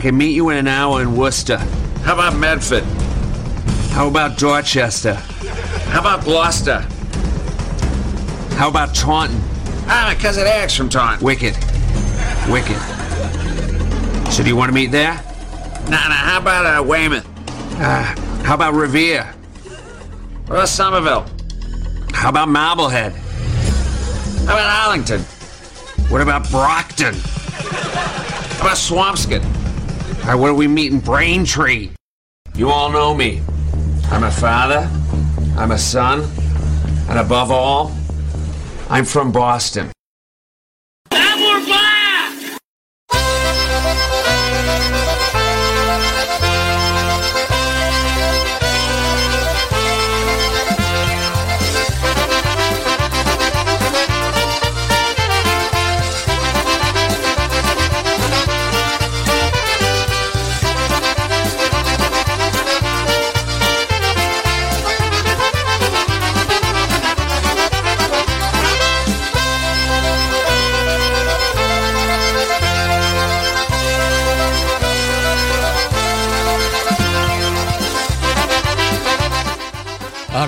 I can meet you in an hour in Worcester. How about Medford? How about Dorchester? How about Gloucester? How about Taunton? Ah, because it acts from Taunton. Wicked. Wicked. So do you want to meet there? Nah, nah, how about uh, Weymouth? Uh, how about Revere? What about Somerville? How about Marblehead? How about Arlington? What about Brockton? How about Swampscott? Right, where we meet in Braintree? You all know me. I'm a father, I'm a son, and above all, I'm from Boston.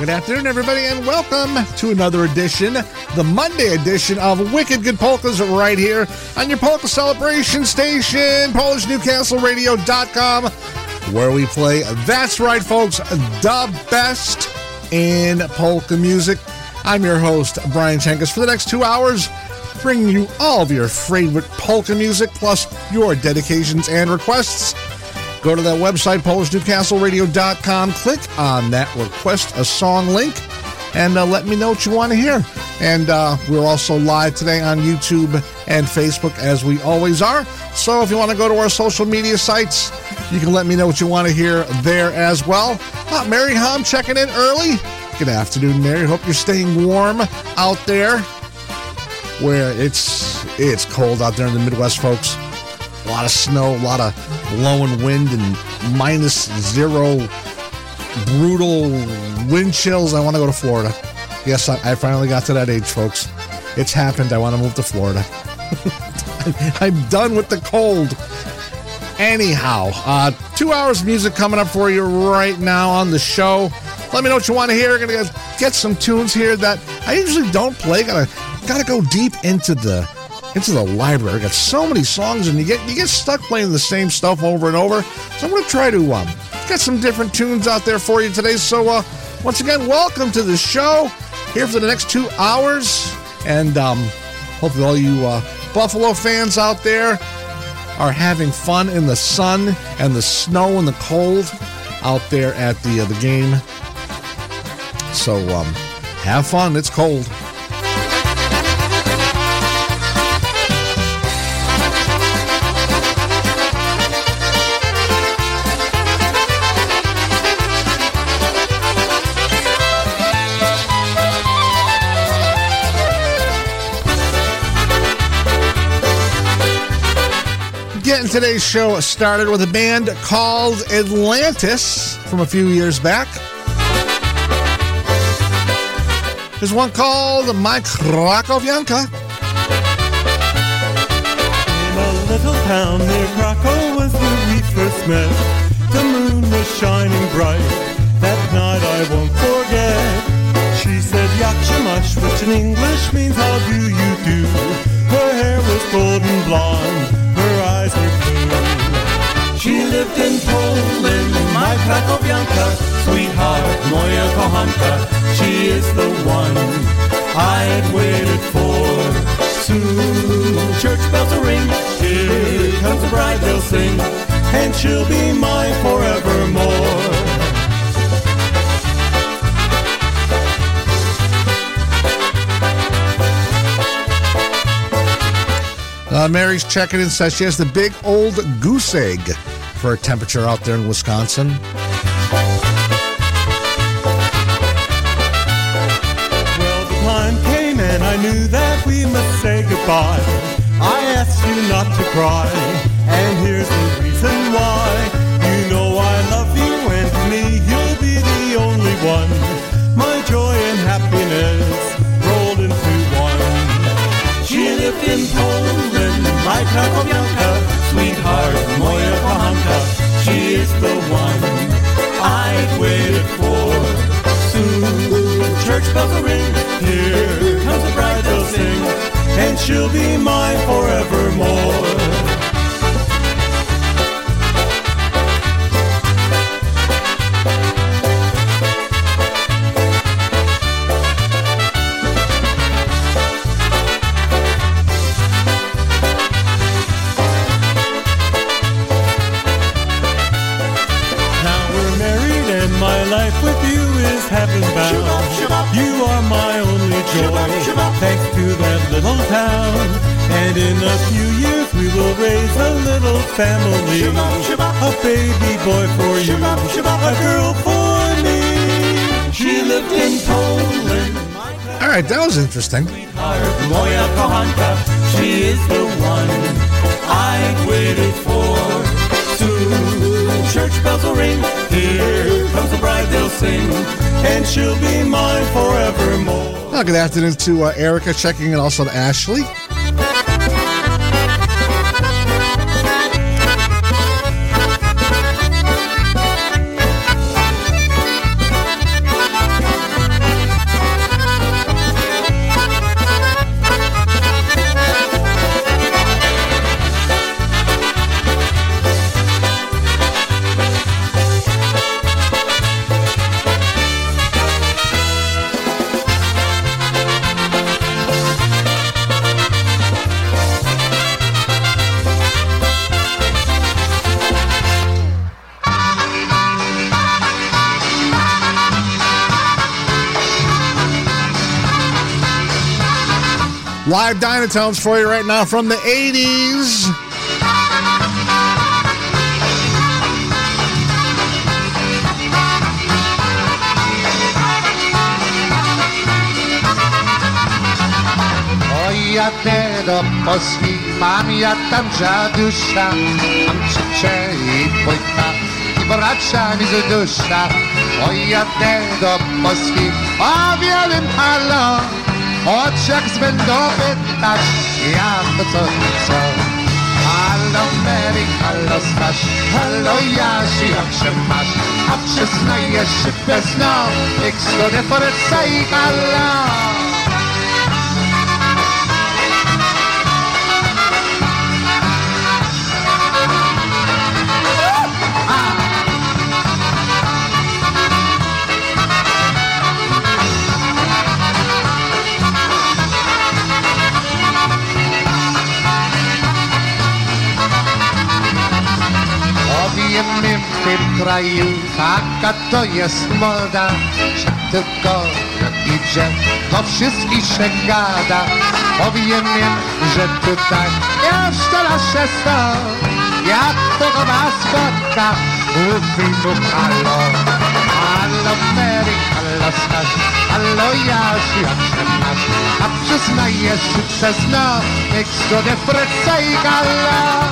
Good afternoon, everybody, and welcome to another edition, the Monday edition of Wicked Good Polkas, right here on your polka celebration station, PolishNewcastleRadio.com, where we play, that's right, folks, the best in polka music. I'm your host, Brian Chenkus, for the next two hours, bringing you all of your favorite polka music, plus your dedications and requests. Go to that website, PolishNewcastleRadio.com. Click on that request a song link and uh, let me know what you want to hear. And uh, we're also live today on YouTube and Facebook, as we always are. So if you want to go to our social media sites, you can let me know what you want to hear there as well. Uh, Mary Hom checking in early. Good afternoon, Mary. Hope you're staying warm out there where it's it's cold out there in the Midwest, folks. Lot of snow, a lot of blowing wind, and minus zero brutal wind chills. I want to go to Florida. Yes, I, I finally got to that age, folks. It's happened. I want to move to Florida. I'm done with the cold. Anyhow, uh, two hours of music coming up for you right now on the show. Let me know what you want to hear. Gonna get some tunes here that I usually don't play. Gotta gotta go deep into the into the library. Got so many songs, and you get you get stuck playing the same stuff over and over. So I'm going to try to um, get some different tunes out there for you today. So uh, once again, welcome to the show. Here for the next two hours, and um, hopefully all you uh, Buffalo fans out there are having fun in the sun and the snow and the cold out there at the uh, the game. So um, have fun. It's cold. Today's show started with a band called Atlantis from a few years back. There's one called My Krakowianka. In a little town near Krakow was where we first met. The moon was shining bright. That night I won't forget. She said Yakshimash, which in English means how do you do. Her hair was golden blonde, She lived in Poland, my Krakowianka, sweetheart, moja kochanka. She is the one I had waited for. Soon church bells will ring, here comes the bride they'll sing, and she'll be mine forevermore. Uh, Mary's checking in says she has the big old goose egg for a temperature out there in Wisconsin. Well, the time came and I knew that we must say goodbye. I asked you not to cry, and here's the reason why. You know I love you, and to me you'll be the only one. My joy and happiness rolled into one. She lived in Poland, sweetheart, Moira Pahanka. She is the one I've waited for. Soon, church bells will ring. Here comes the bride, they'll sing, and she'll be mine forevermore. Little town. And in a few years we will raise a little family. A baby boy for you, a girl for me. She lived in Poland. All right, that was interesting. She is the one I waited for. Church bells will ring. Here comes the bride, they'll sing and she'll be mine forevermore. Well, good afternoon to uh, Erica checking in, also to Ashley. Live Dynatones for you right now from the 80s. jadę do Polski, mam ja tam dziadusza, mam ciocię i wujka, i bracia mi z dusza. Oj, jadę do Polski, o wielym halo, oczach będą pytać, jak to co co. Halo Mary, halo Staś, halo Jasi, jak się masz? A przyznajesz się bez no, jak de forza i halo. Kraju, taka to jest moda, że tylko idzie, to wszystkich się gada. Powiem im, że tutaj jeszcze się sto, jak tego was spotka, mówi mu halo. Halo Mary, halo Staś, halo Jasiu, jak się masz, a przyznajesz się przez no, fryce i gala.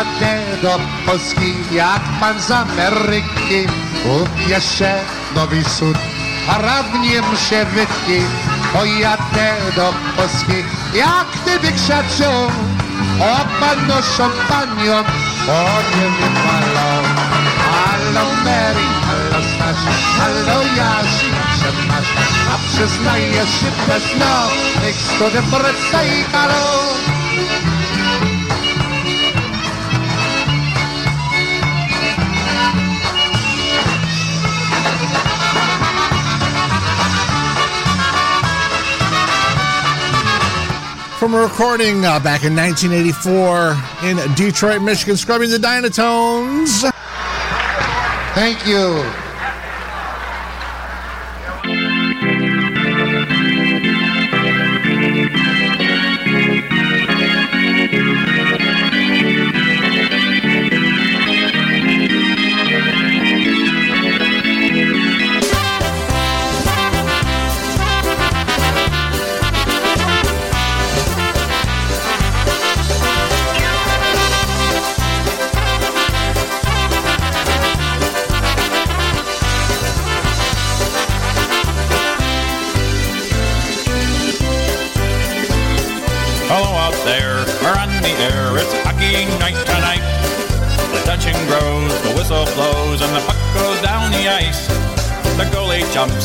Jadę do Polski jak pan z Ameryki. Upie się nowy sód, a radniem się wytki. Pojadę do Polski jak gdyby książą, o panu szampanią, o nie wypalą. Halo Mary, halo Staś, halo Jasi, masz, a przyznajesz się bez no, niech stode i halo. From a recording uh, back in 1984 in Detroit, Michigan, Scrubby and the Dynatones. Thank you.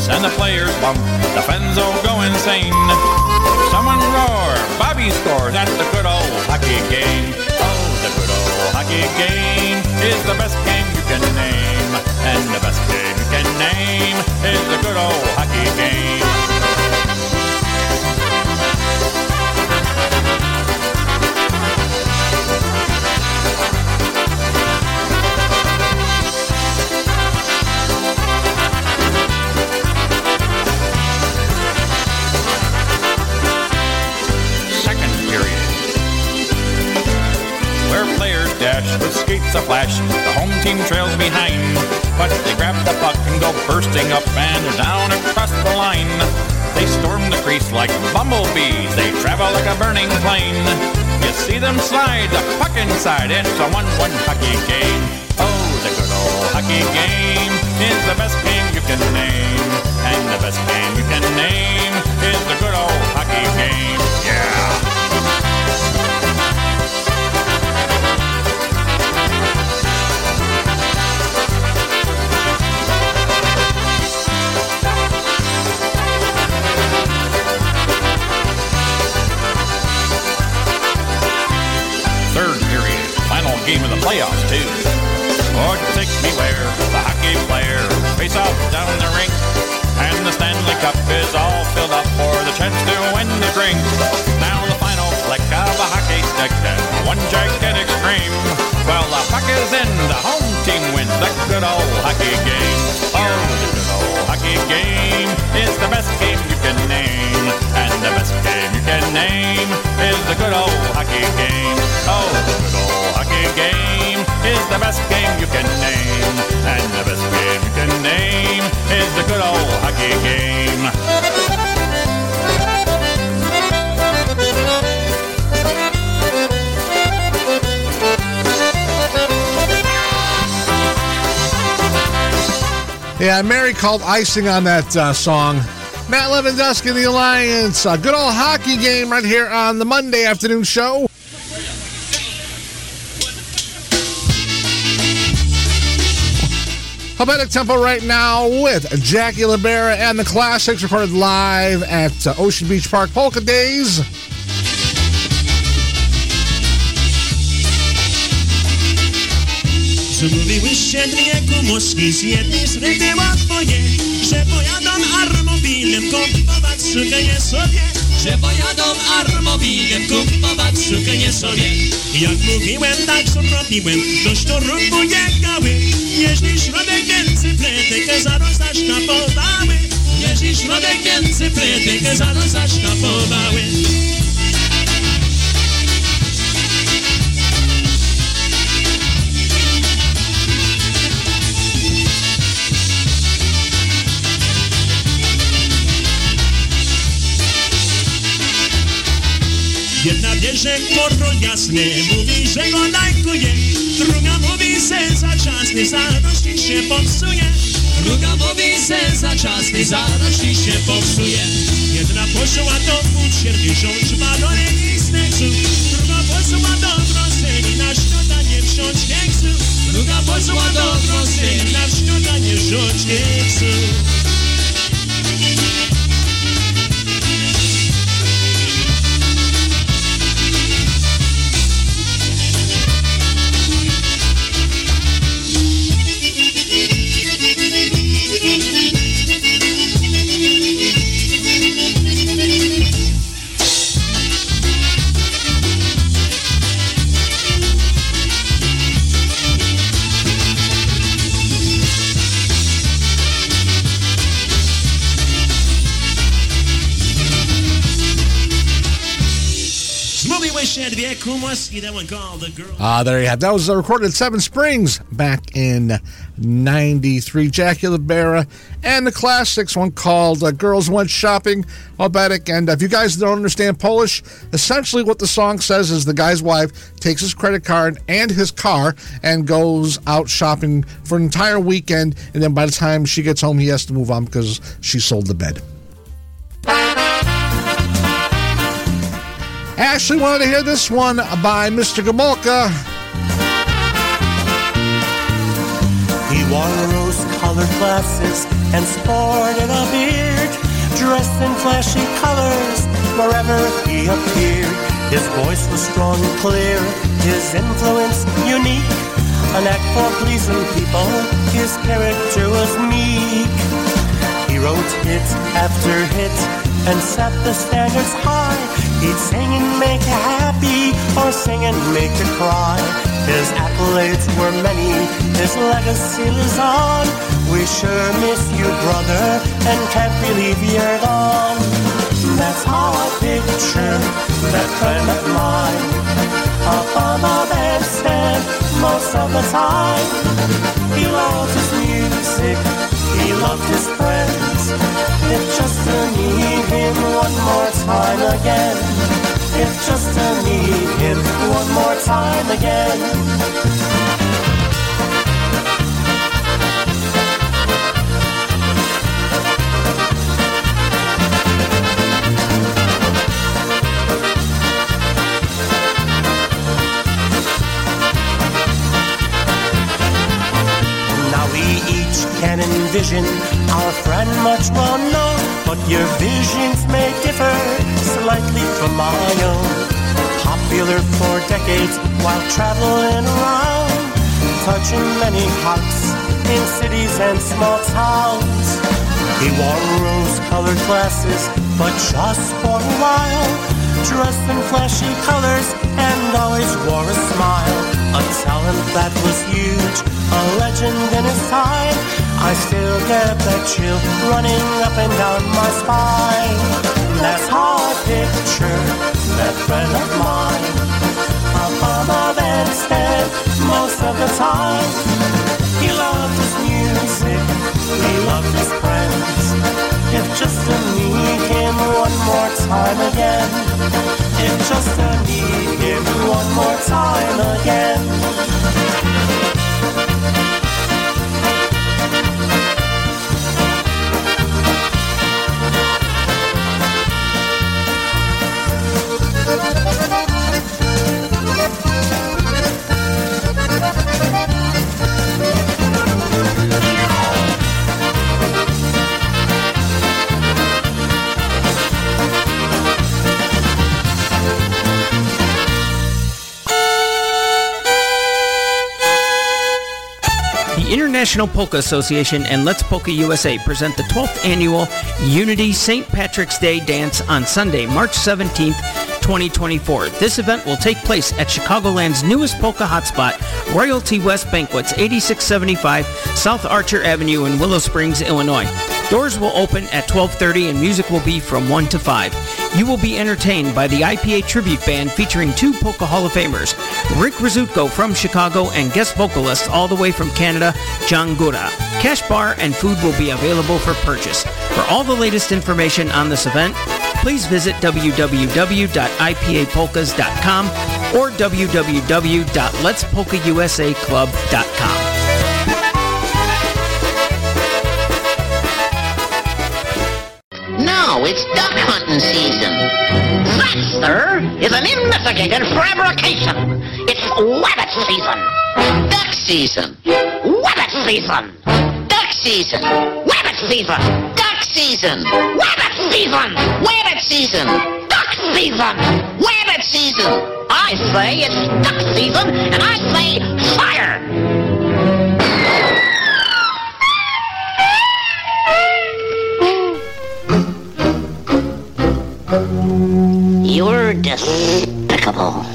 And the players bump, the fans all go insane. The home team trails behind, but they grab the puck and go bursting up and down across the line. They storm the crease like bumblebees. They travel like a burning plane. You see them slide the puck inside. It's a one-one hockey game. Oh, the good old hockey game is the best game you can name, and the best game you can name is the good old hockey game. Playoffs, too. Or take me where the hockey player face off down the rink, and the Stanley Cup is all filled up for the chance to win the drink. Now the final flick of a hockey stick and one gigantic scream. Well, the puck is in, the home team wins the good old hockey game. Oh, the good old hockey game is the best game you can name, and the best game you can name is the good old hockey game. Oh, the good old game is the best game you can name. And the best game you can name is the good old hockey game. Yeah, Mary called icing on that uh, song. Matt Lewandowski and the Alliance. A good old hockey game right here on the Monday afternoon show. Helvetic Tempo right now with Jackie Libera and the Classics recorded live at uh, Ocean Beach Park. Polka Days. Dwie z jednej twoje Że pojadą armobilem kupować sobie. Że pojadą armobilem kupować sobie. Jak mówiłem, tak Do Jeśli środek między pletykę zarosać napowały Jeśli środek między pletykę zarosać napowały bierze korol jasny, mówi, że go lajkuje. Druga mówi, że za czas nie zarośli się popsuje. Druga mówi, że za czas nie zarośli się popsuje. Jedna poszła do ucierpi, rządź ma do registeksu Druga poszła do broseni, na śniadanie wsiąść keksu Druga poszła do broseni, na śniadanie wsiąść keksu Ah, uh, there you have. That was uh, recorded at Seven Springs back in '93. Jackie Libera and the classics, one called uh, "Girls Went Shopping." Albetic, and if you guys don't understand Polish, essentially what the song says is the guy's wife takes his credit card and his car and goes out shopping for an entire weekend, and then by the time she gets home, he has to move on because she sold the bed. Ashley wanted to hear this one by Mr. Gomulka. He wore rose-colored glasses and sported a beard, dressed in flashy colors wherever he appeared. His voice was strong and clear, his influence unique, a knack for pleasing people. His character was meek. He wrote hit after hit and set the standards high. He'd sing and make you happy, or sing and make you cry. His accolades were many, his legacy lives on. We sure miss you, brother, and can't believe you're gone. That's how I picture that friend of mine. Up on the bandstand most of the time. He loved his music, he loved his friends. If just to meet him one more time again. If just to meet him one more time again. Can envision our friend much more known, but your visions may differ slightly from my own. Popular for decades while traveling around, touching many hearts in cities and small towns. He wore rose-colored glasses, but just for a while, dressed in flashy colors and always wore a smile. A talent that was huge, a legend in his time. I still get that chill running up and down my spine. That's how I picture that friend of mine. Up on the bandstand most of the time. He loved his music, he loved his friends. If just to meet him one more time again. If just to meet him one more time again. The International Polka Association and Let's Polka USA present the 12th annual Unity St. Patrick's Day Dance on Sunday, March 17th, 2024. This event will take place at Chicagoland's newest polka hotspot, Royalty West Banquets, 8675 South Archer Avenue in Willow Springs, Illinois. Doors will open at 12:30 and music will be from 1 to 5. You will be entertained by the IPA tribute band featuring two polka Hall of Famers, Rick Rizutko from Chicago and guest vocalist all the way from Canada, John Gura. Cash bar and food will be available for purchase. For all the latest information on this event, please visit www.ipapolkas.com or www.letspolkausaclub.com. it's duck hunting season. That, sir, is an investigated fabrication. It's wabbit season. Duck season. Wabbit season. Duck season. Wabbit season. Duck season. Wabbit season. Wabbit season. Duck season. Wabbit season. I say it's duck season, and I say fire. You're despicable.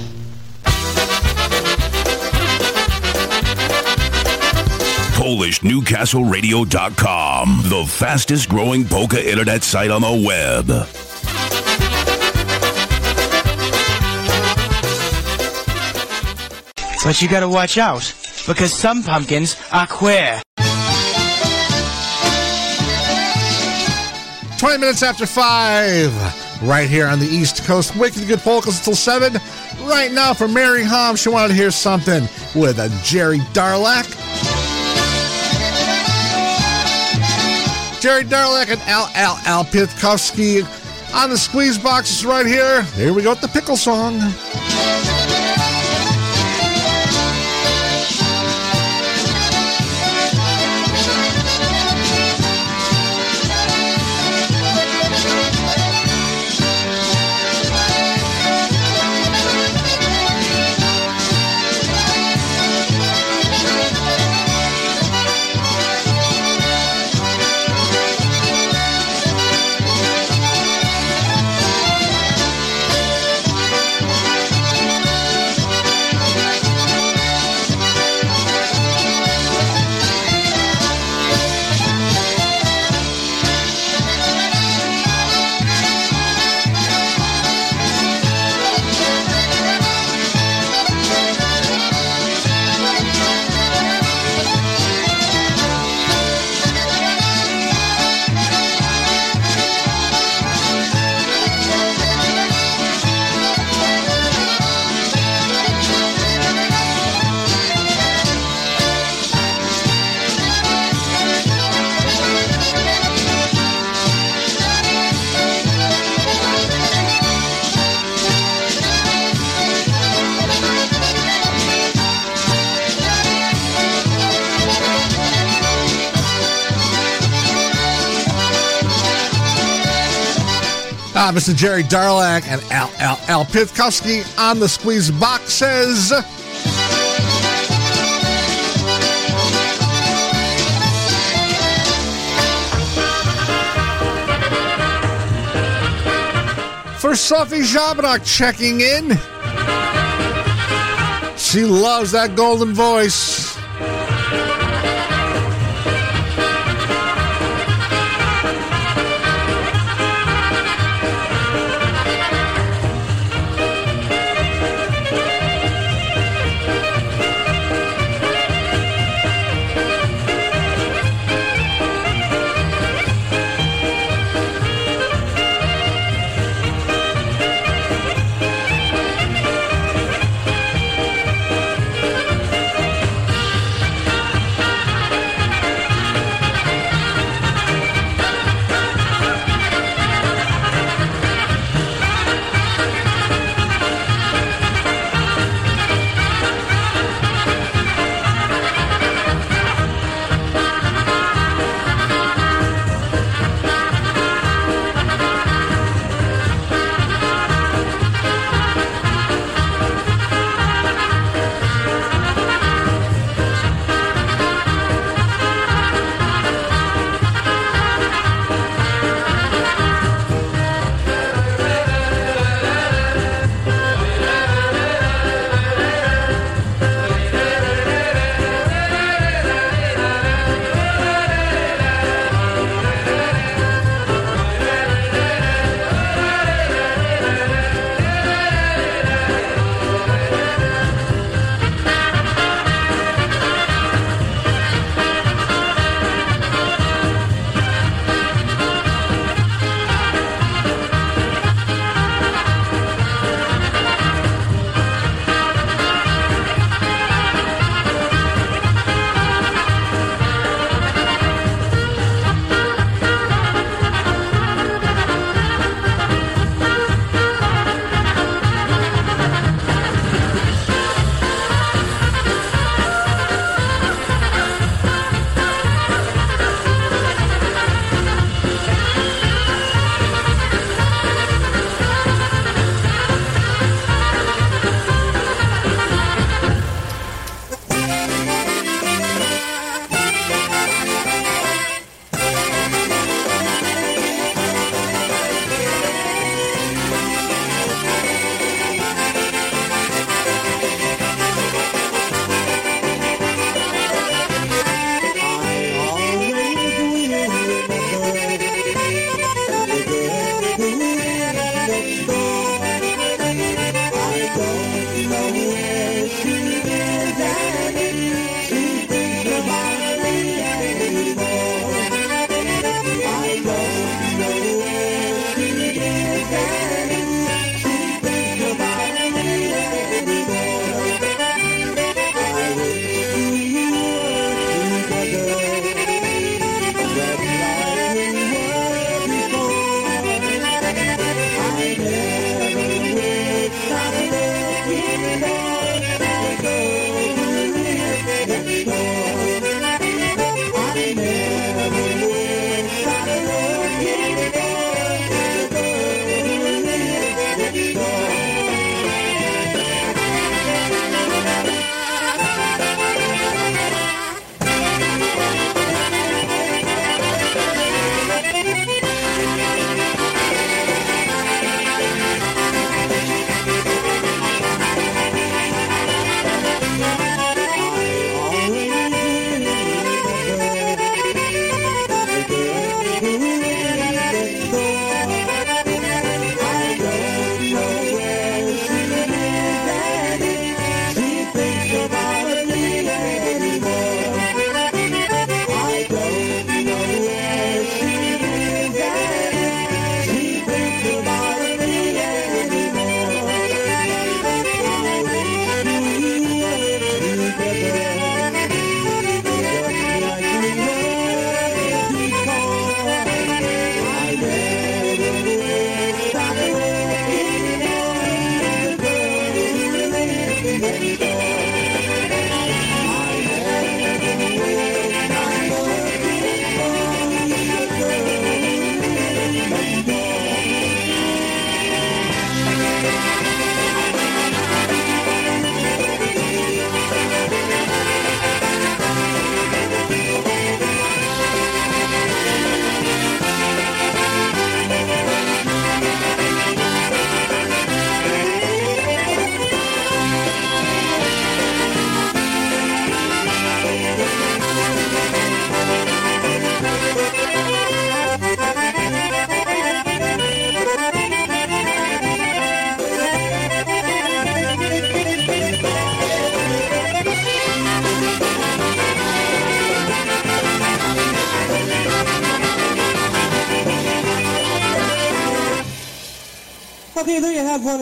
PolishNewcastleRadio.com, the fastest growing polka internet site on the web. But you gotta watch out, because some pumpkins are queer. 20 minutes after 5, right here on the East Coast. Wicked Good Polkas until 7. Right now, for Mary Hom, she wanted to hear something with a Jerry Darlak. Jerry Darlak and Al Al Al Pitkowski on the squeeze boxes right here. Here we go with the pickle song. Mr. Jerry Darlak and Al, Al, Al Pivkowski on the squeeze boxes. For Sophie Jabrak checking in. She loves that golden voice.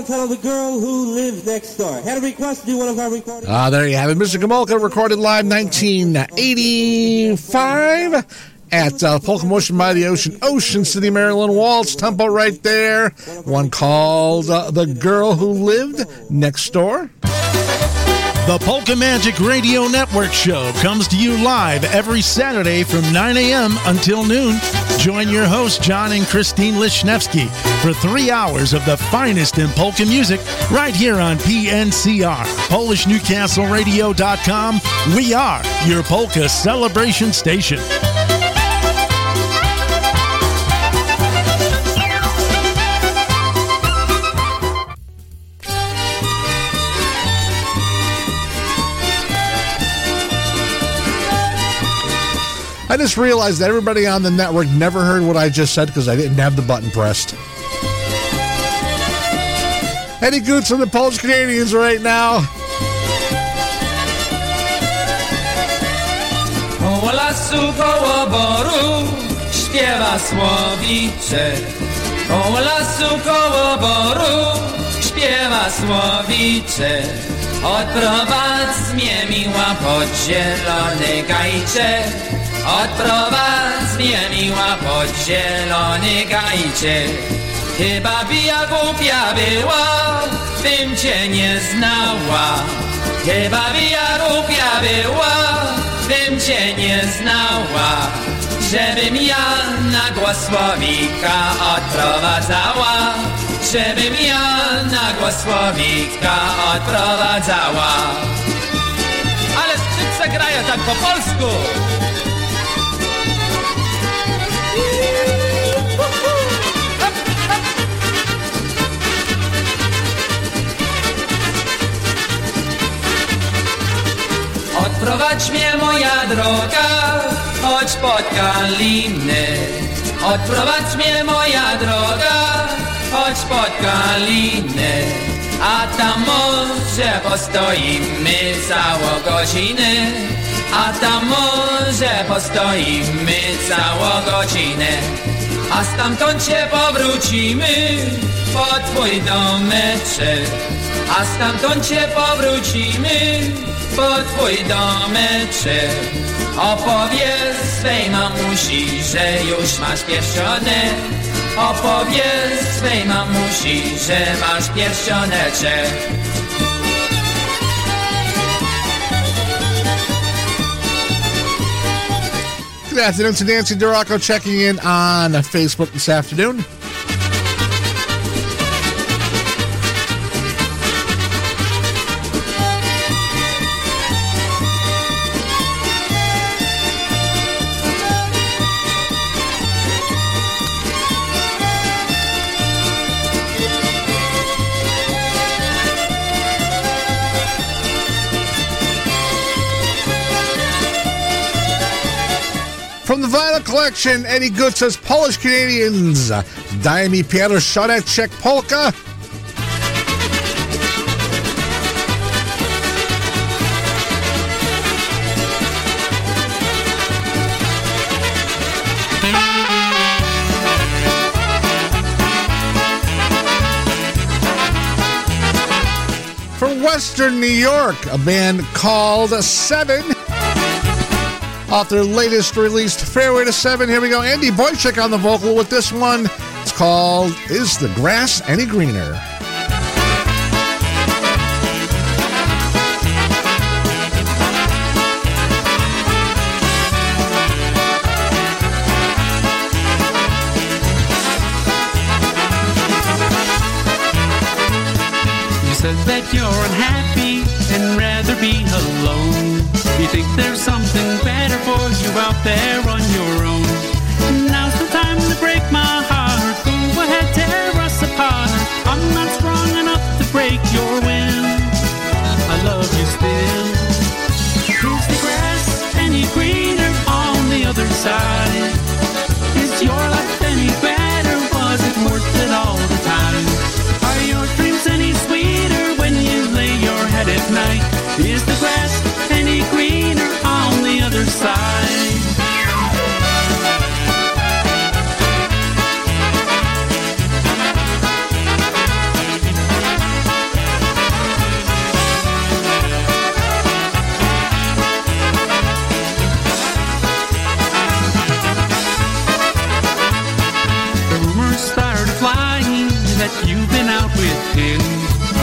Entitled The Girl Who Lived Next Door. Had a request to do one of our recordings. Ah, there you have it. Mr. Gomulka recorded live 1985 at uh, Polka Motion by the Ocean, Ocean City, Maryland. Waltz tempo right there. One called uh, The Girl Who Lived Next Door. The Polka Magic Radio Network show comes to you live every Saturday from 9 a.m. until noon. Join your hosts, John and Christine Lishnevsky, for three hours of the finest in polka music right here on PNCR, PolishNewcastleRadio.com. We are your polka celebration station. Just realized that everybody on the network never heard what I just said because I didn't have the button pressed. Eddie Goots and the Polish Canadians right now. Śpiewa lasu, koło boru śpiewa. Odprowadz mnie miła pod zielony gajczek. Odprowadz mnie miła pod zielony gajczek. Chyba bija głupia była, bym cię nie znała. Chyba bija głupia była, bym cię nie znała. Żebym ja na głos słowika odprowadzała. Żebym ja na głos słowika odprowadzała. Ale skrzypce grają tak po polsku. Odprowadź mnie moja droga, chodź pod kaliny. Odprowadź mnie moja droga, chodź pod kaliny. A tam może postoimy całą godzinę. A tam może postoimy całą godzinę. A stamtąd się powrócimy pod twój domeczek. A stamtąd się powrócimy pod twój domeczek. Opowiedz swej mamusi, że już masz pierścionek. Opowiedz swej mamusi, że masz pierścioneczek. Good afternoon to Nancy Duraco checking in on Facebook this afternoon. Collection, Eddie Good says Polish Canadians. Daj mi pierwsza check polka. From Western New York, a band called Seven. Off their latest released Fairway to Seven. Here we go. Andy Boychik on the vocal with this one. It's called Is the Grass Any Greener? Said that you're unhappy and rather be alone. You think there's for you out there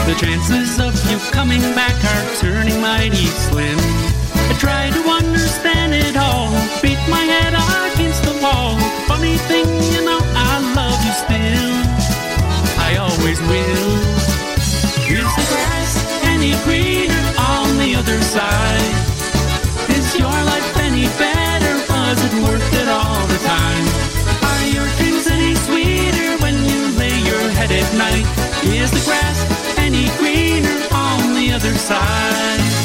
the chances of you coming back are turning mighty slim. I try to understand it all, beat my head against the wall. Funny thing, you know, I love you still. I always will. Is the grass any greener on the other side? Is your life any better? Was it worth it all the time? Are your dreams any sweeter when you lay your head at night? Is the grass greener on the other side?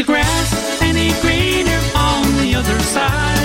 The grass any greener on the other side?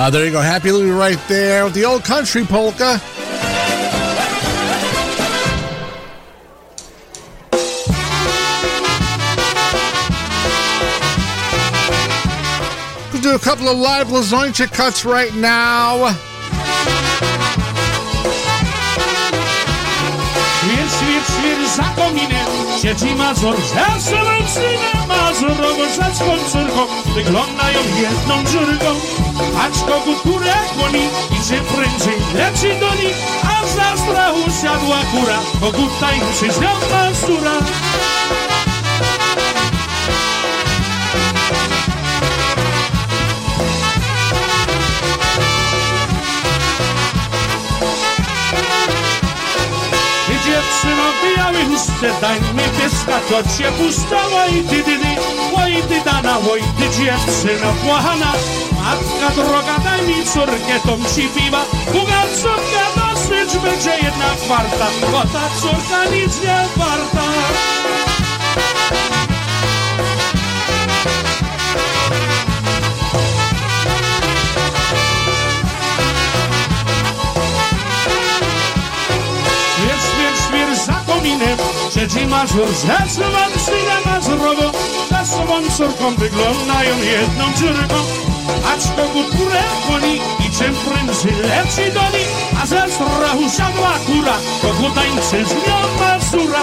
Uh, there you go. Happy Louie right there with the old country polka. We'll do a couple of live Blazonczyk cuts right now. Świr, świr za sieci Mazur Zawsze rodzina Mazur Rogorzecką córką. Wyglądają jedną żurką Paczko górę kłoni Idzie prędzej, leci do nich. A za strachu siadła kura Bo tutaj przyjrzała sura. Chustce, daj mi pieska, to cię puszczała i ty, ty, ty, oj ty dana, oj ty dziewczyno błahana. Matka droga, daj mi córkę, tą ci piwa, Boga córka dosyć będzie jednak warta, bo ta córka nic nie warta. Siedzi Mazur z wesołym synem Mazurowo Za sobą córką wyglądają jedną dziurką Acz kogut kurę koni i czym prędzej leci do nich A ze strachu siadła kura Kogut tańczy z nią Mazura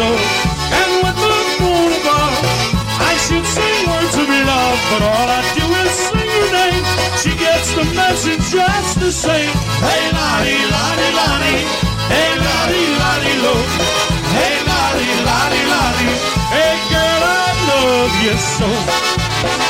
so. And with the moon above, I should sing words of love, but all I do is sing your name. She gets the message just the same. Hey, lottie, lottie, lottie. Hey, lottie, lottie, lo. Hey, lottie, lottie, lottie. Hey, girl, I love you so.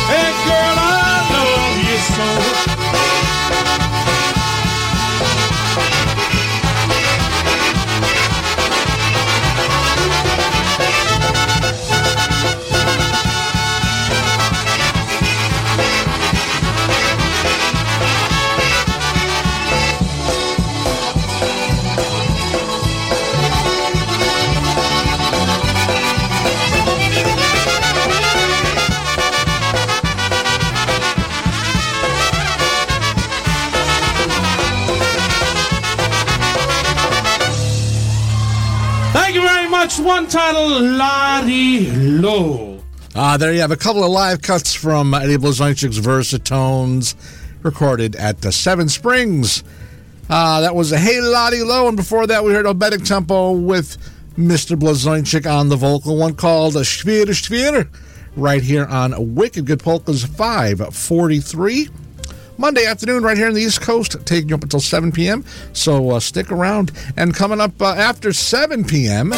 Hey, girl, I title, Lottie Low. Ah, there you have a couple of live cuts from Eddie Blazonczyk's Versatones, recorded at the Seven Springs. Uh, that was a Hey Lottie Low, and before that we heard Obetic Tempo with Mr. Blazonczyk on the vocal, one called a Schwier Schwier, right here on Wicked Good Polkas 543. Monday afternoon, right here on the East Coast, taking you up until 7 p.m. So uh, stick around. And coming up uh, after 7 p.m.,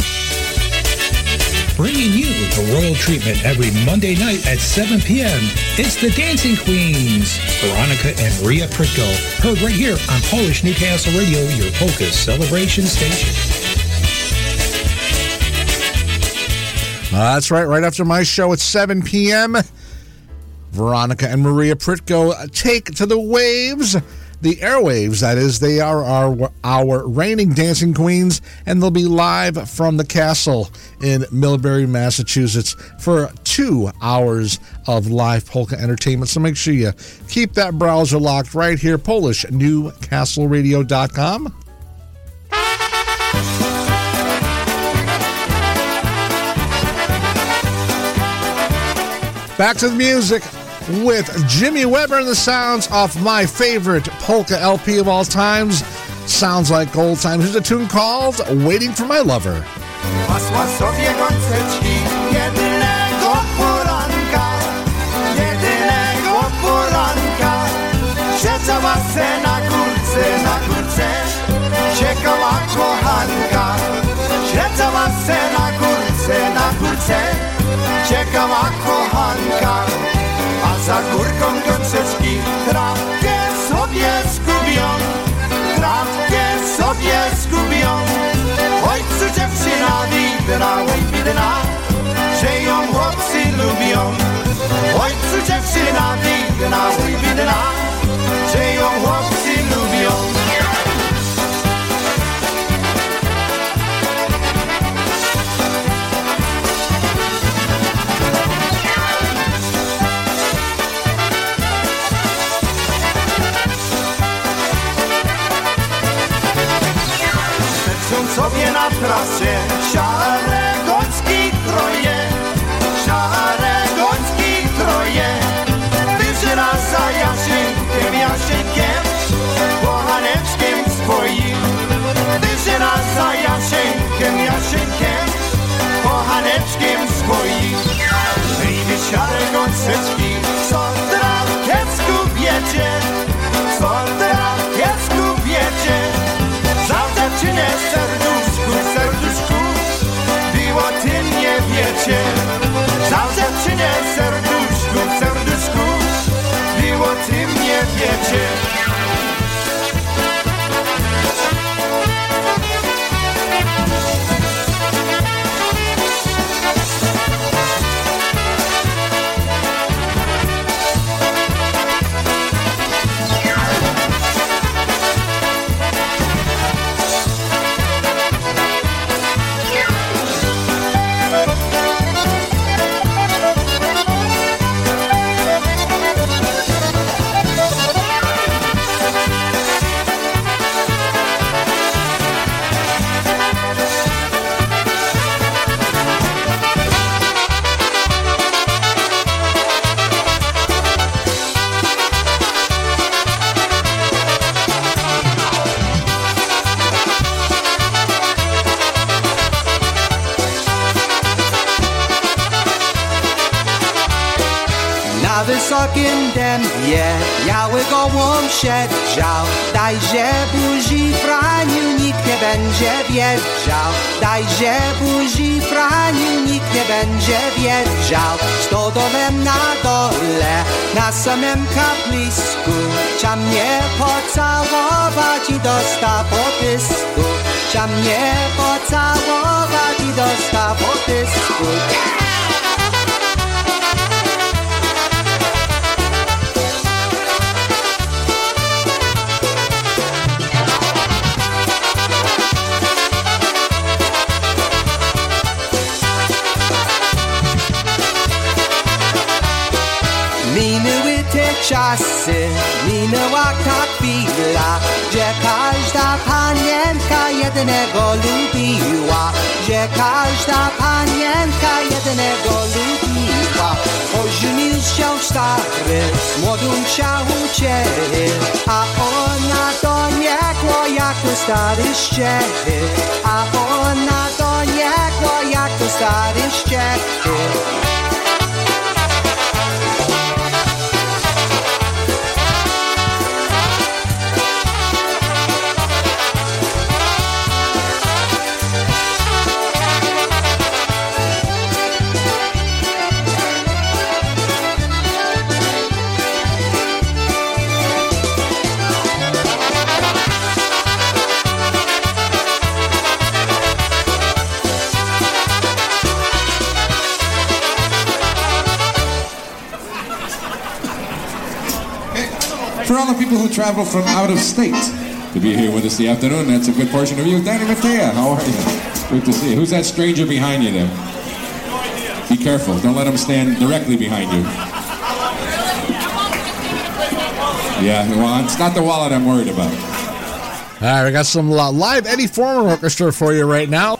Bringing you the royal treatment every Monday night at 7 p.m. It's the Dancing Queens, Veronica and Ria Pritko, heard right here on Polish Newcastle Radio, your polka celebration station. Uh, that's right. Right after my show at 7 p.m., Veronica and Maria Pritko take to the waves, the airwaves, that is. They are our, our reigning dancing queens, and they'll be live from the castle in Millbury, Massachusetts for two hours of live polka entertainment. So make sure you keep that browser locked right here, PolishNewcastleRadio.com. Back to the music with Jimmy Weber and the sounds of my favorite polka LP of all times. Sounds like old times. Here's a tune called Waiting for My Lover. Czekała kochanka. Se na górce, na górce, czekała kochanka. Górką gąseczki trawkę sobie zgubią, trawkę sobie zgubią. Ojcu dziewczyna oj widna, że ją chłopcy lubią. Ojcu dziewczyna oj widna, krasie szare goński troje, siare goński troje. Pierwszy raz za Jaszynkiem, Jaszynkiem Kochaneczkiem swoim Pierwszy raz za Jaszynkiem, Jaszynkiem Kochaneczkiem swoim Wyjdzie siare gońceczki Przynieś serduszku, serduszku Miło ty mnie wiecie dębie biały gołąb siedział Dajże buzi Franiu, nikt nie będzie wiedział. Dajże buzi Franiu, nikt nie będzie wiedział. Stodołem na dole, na samym kaplisku Chciał mnie pocałować i dostał po pysku Chciał mnie pocałować i dostał po czasy, minęła ta chwila, gdzie każda panienka jednego lubiła, gdzie każda panienka jednego lubiła. Ożenił się stary, z młodą chciał uciec, a ona to niekło jak to stary ściechy, a ona to niekło jak to stary ściechy. People who travel from out of state to be here with us the afternoon. That's a good portion of you. Danny Matea, how are you? Good to see you. Who's that stranger behind you there? Be careful. Don't let him stand directly behind you. Yeah, well, it's not the wallet I'm worried about. All right, we got some uh, live Eddie Forman orchestra for you right now.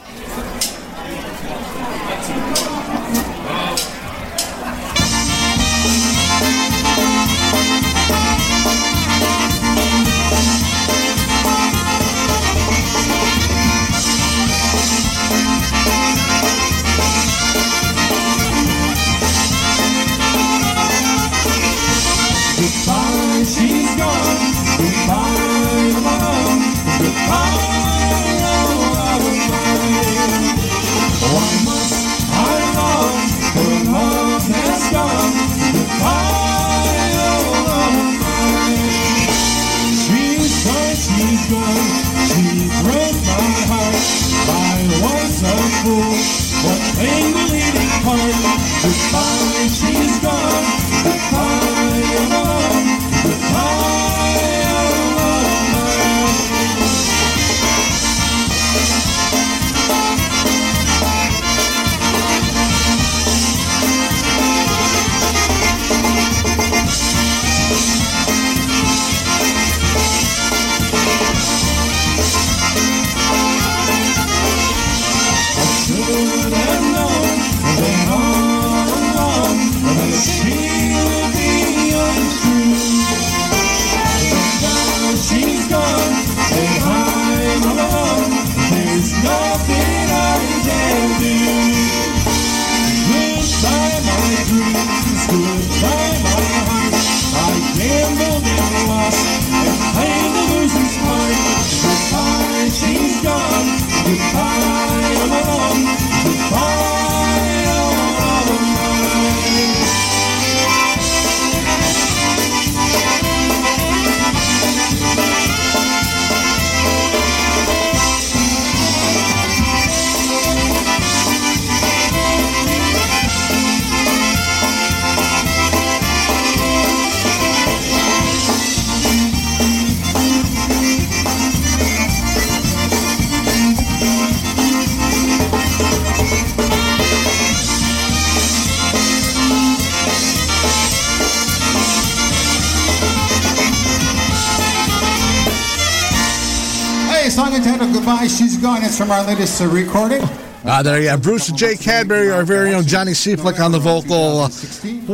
Our latest uh, recording. Uh, there you have Bruce and Jay Cadbury, our very own Johnny Seaflick on the vocal uh,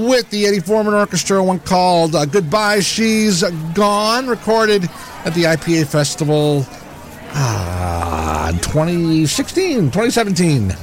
with the Eddie Forman Orchestra, one called uh, Goodbye, She's Gone, recorded at the IPA Festival uh, 2016, 2017.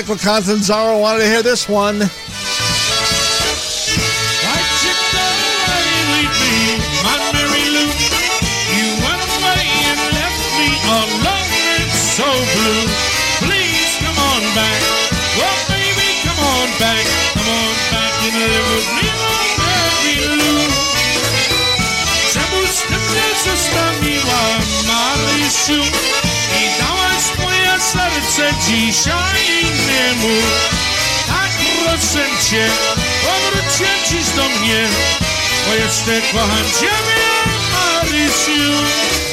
Michael Contanzaro wanted to hear this one. niemu. Tak proszę Cię, powróć się dziś do mnie. Bo jeszcze kocham Ciebie, Marysiu.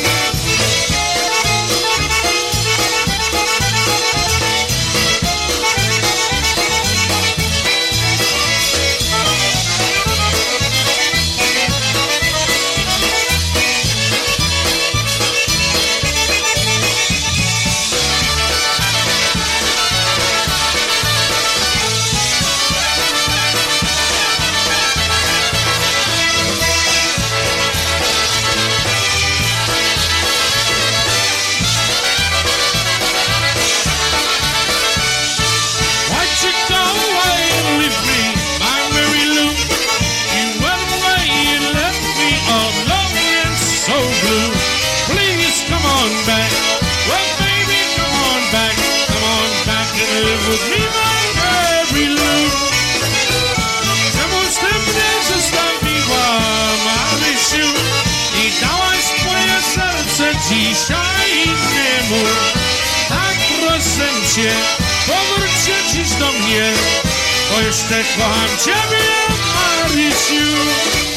Cię, powróć się dziś do mnie, bo jeszcze kocham ciebie, Marysiu.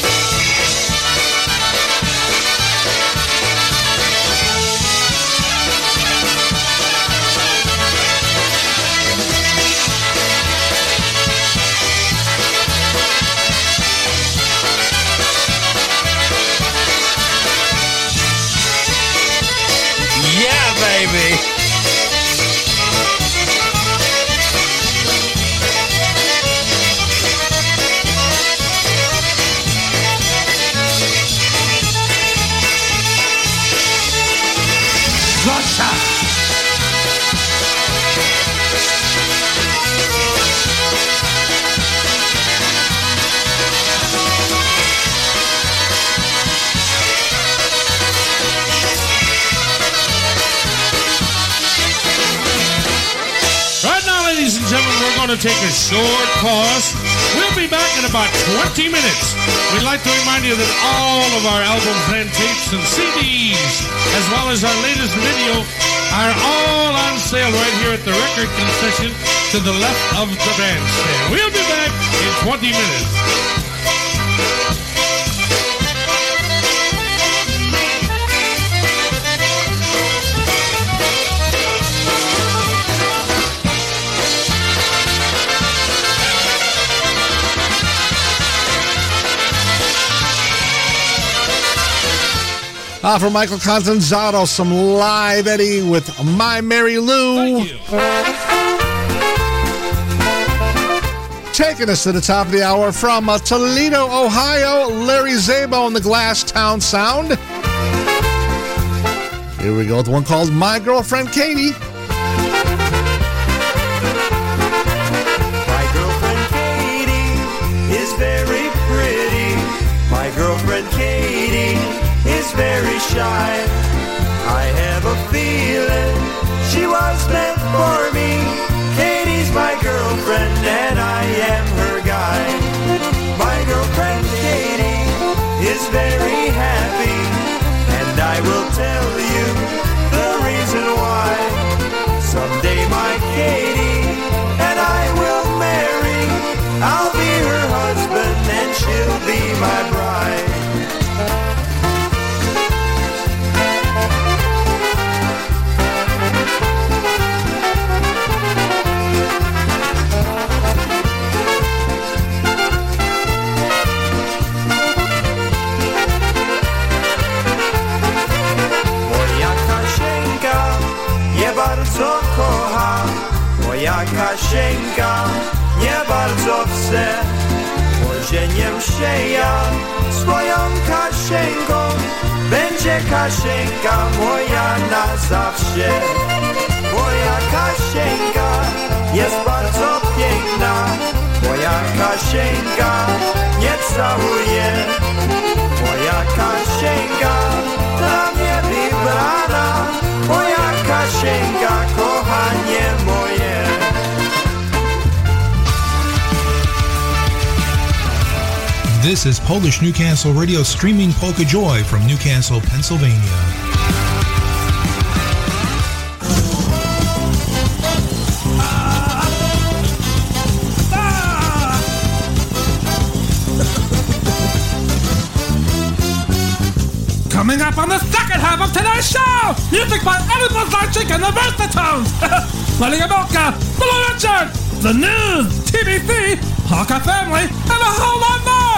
Going to take a short pause. We'll be back in about 20 minutes. We'd like to remind you that all of our albums and tapes and CDs, as well as our latest video, are all on sale right here at the record concession to the left of the bandstand. We'll be back in 20 minutes. Ah, for Michael Contanzaro, some live Eddie with My Mary Lou. Taking us to the top of the hour from uh, Toledo, Ohio, Larry Zabo and the Glass Town Sound. Here we go with one called My Girlfriend Katie. Very shy. I have a feeling she was meant for me. Katie's my girlfriend and I am her guy. My girlfriend Katie is very happy, and I will tell Kasieńka nie bardzo chce Młodzieniem się ja swoją Kasieńką Będzie Kasieńka moja na zawsze Moja Kasieńka jest bardzo piękna, moja Kasieńka nie całuje. Moja Kasieńka dla mnie wybrana, moja Kasieńka, This is Polish Newcastle Radio streaming Polka Joy from Newcastle, Pennsylvania. Coming up on the second half of today's show, music by Eddie Blazonczyk and the Versatones, Lenny Gomulka, Billy Richard, the news, TBC, Hawkeye Family, and a whole lot more!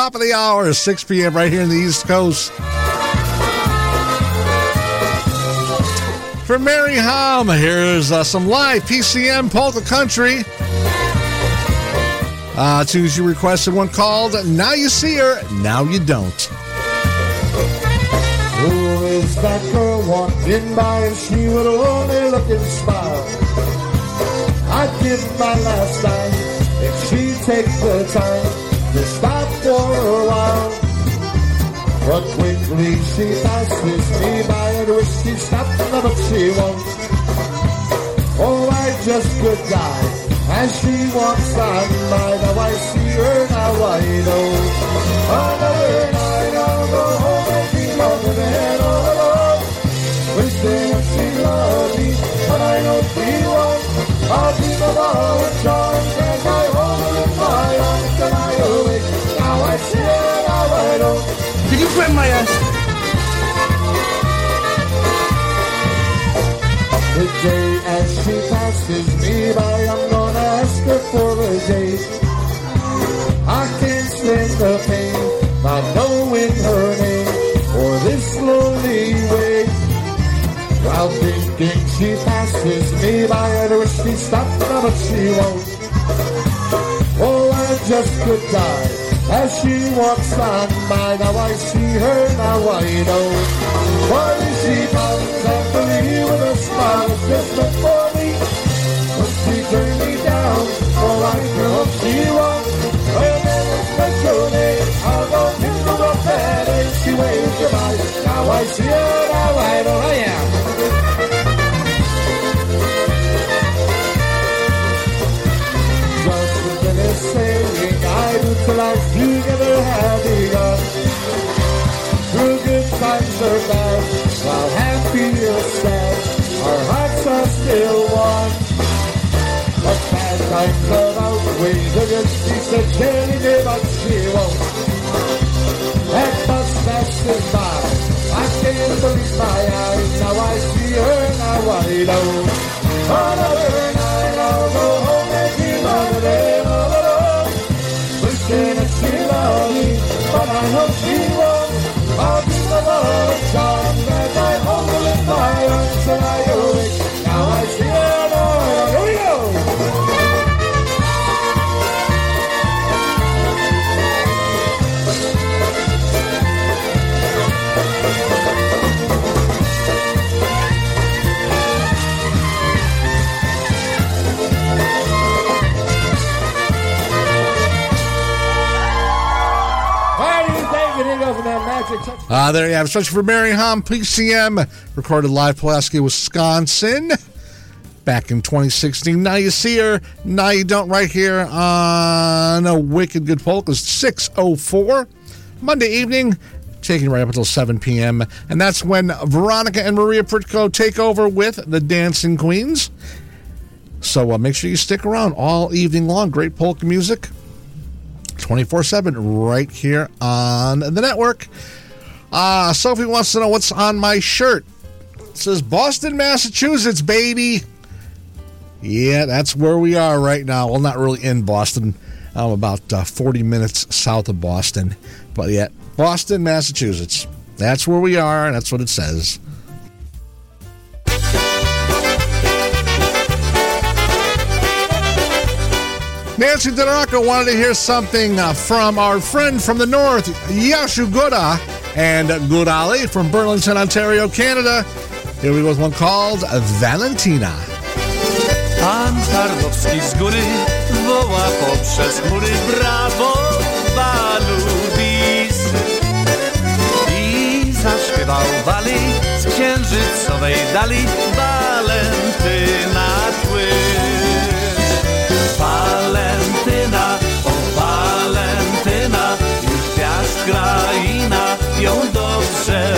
Top of the hour, 6 p.m. right here in the East Coast. For Mary Hom, here's uh, some live PCM polka country. Uh, tunes you requested one called Now You See Her, Now You Don't. Who is that girl walking by and she would only look and smile? I'd give my last dime if she'd take the time But quickly she passes me by and wish she stopped, but she won't. Oh, I just could die as she walks on by. Now I see her, now I know. Another night I'll go home and be lonely and all alone. Wishing she loved me, but I know she won't. I'll be the ball of charms as I hold her in my arms and I awake. Now I see her, now I know. Did you grab my ass? The day as she passes me by, I'm gonna ask her for a date. I can't stand the pain, not knowing her name, or this lonely way. While thinking she passes me by, I wish she stopped but she won't. Oh, I just could die as she walks on by. Now I see her, now I know. Why she comes after me with a smile just before me? But she turned me down, oh, I know she won't. Her name is special name, I'll go into the bed and she waves goodbye. Now I see her, now I know I am. Just a minute saying I do till I together have begun. Still one. But bad times are outweighed against she said Jenny me, but she won't. That must pass us by. I can't believe my eyes. Now I see her, now I know. Another night I'll go home and be another day all alone. Wishing that she loved me, but I know she won't. I'll be the love of charm as I hold her in Uh, there you have it. Especially for Mary Hom, PCM, recorded live Pulaski, Wisconsin, back in 2016. Now you see her, now you don't, right here on a Wicked Good Polka. It's 604, Monday evening, taking right up until 7 p.m. And that's when Veronica and Maria Pritko take over with the Dancing Queens. So uh, make sure you stick around all evening long. Great polka music. 24 7 right here on the network. Uh, Sophie wants to know what's on my shirt. It says Boston, Massachusetts, baby. Yeah, that's where we are right now. Well, not really in Boston. I'm about uh, 40 minutes south of Boston. But yet, Boston, Massachusetts. That's where we are, and that's what it says. Nancy Denarco wanted to hear something uh, from our friend from the north, Yashu Gura, and Gurali from Burlington, Ontario, Canada. Here we go with one called Valentina. Z góry woła poprzez chmury brawo. I zaśpiewał wali z księżycowej dali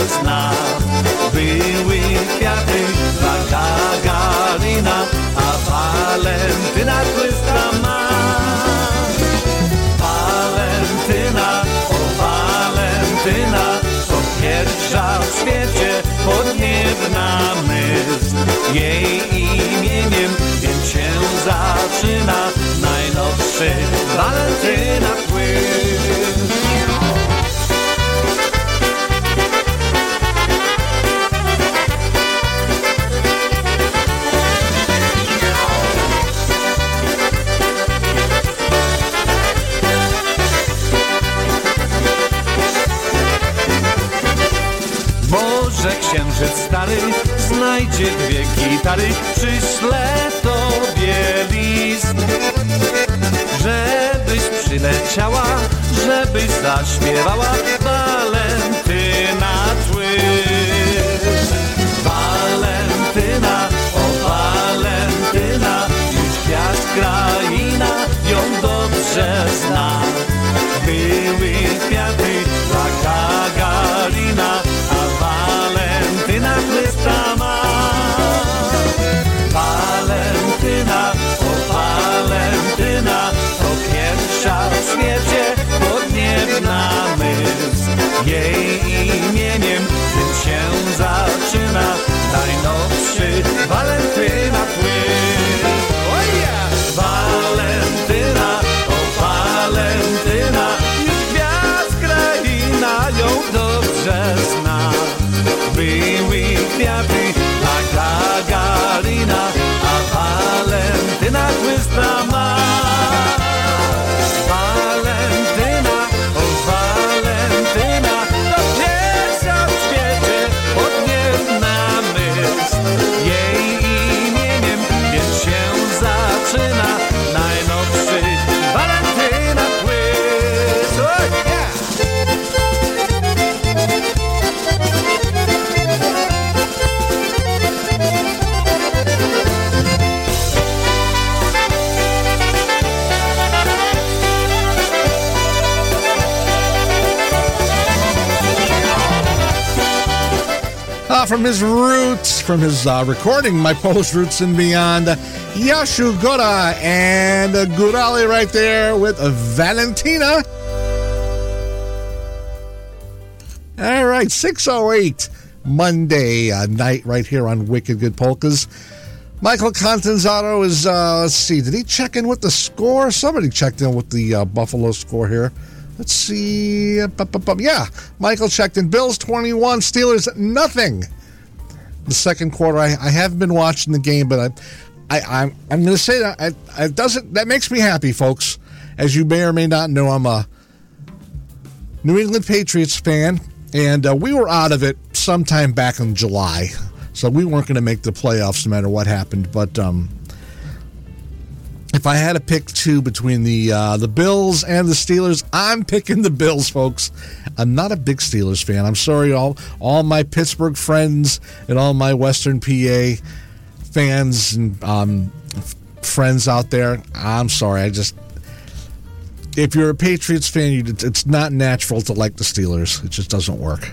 zna. Były kwiaty dla Gagarina, a Walentyna tłyska ma. Walentyna, o Walentyna, to pierwsza w świecie podniebna myśl. Jej imieniem więc się zaczyna najnowszy Walentyna płyn. Księżyc stary znajdzie dwie gitary, przyślę tobie list. Żebyś przyleciała, żebyś zaśpiewała Walentyna tły. Walentyna, o Walentyna, już gwiazd kraina ją dobrze zna. Jej imieniem tym się zaczyna najnowszy Walentyna płyn. From his roots, from his uh, recording, My Polish Roots and Beyond, Yashu Gora and Gurali right there with Valentina. All right, 608 Monday uh, night right here on Wicked Good Polkas. Michael Contanzato is, uh, let's see, did he check in with the score? Somebody checked in with the uh, Buffalo score here. Let's see. Yeah, Michael checked in. Bills 21, Steelers nothing. The second quarter, I, I have been watching the game, but I, I, I'm, I'm going to say that I, it doesn't. That makes me happy, folks. As you may or may not know, I'm a New England Patriots fan, and uh, we were out of it sometime back in July, so we weren't going to make the playoffs no matter what happened. But um, if I had to pick two between the uh, the Bills and the Steelers, I'm picking the Bills, folks. I'm not a big Steelers fan. I'm sorry, all all my Pittsburgh friends and all my Western PA fans and um, friends out there. I'm sorry. I just if you're a Patriots fan, you, it's not natural to like the Steelers. It just doesn't work.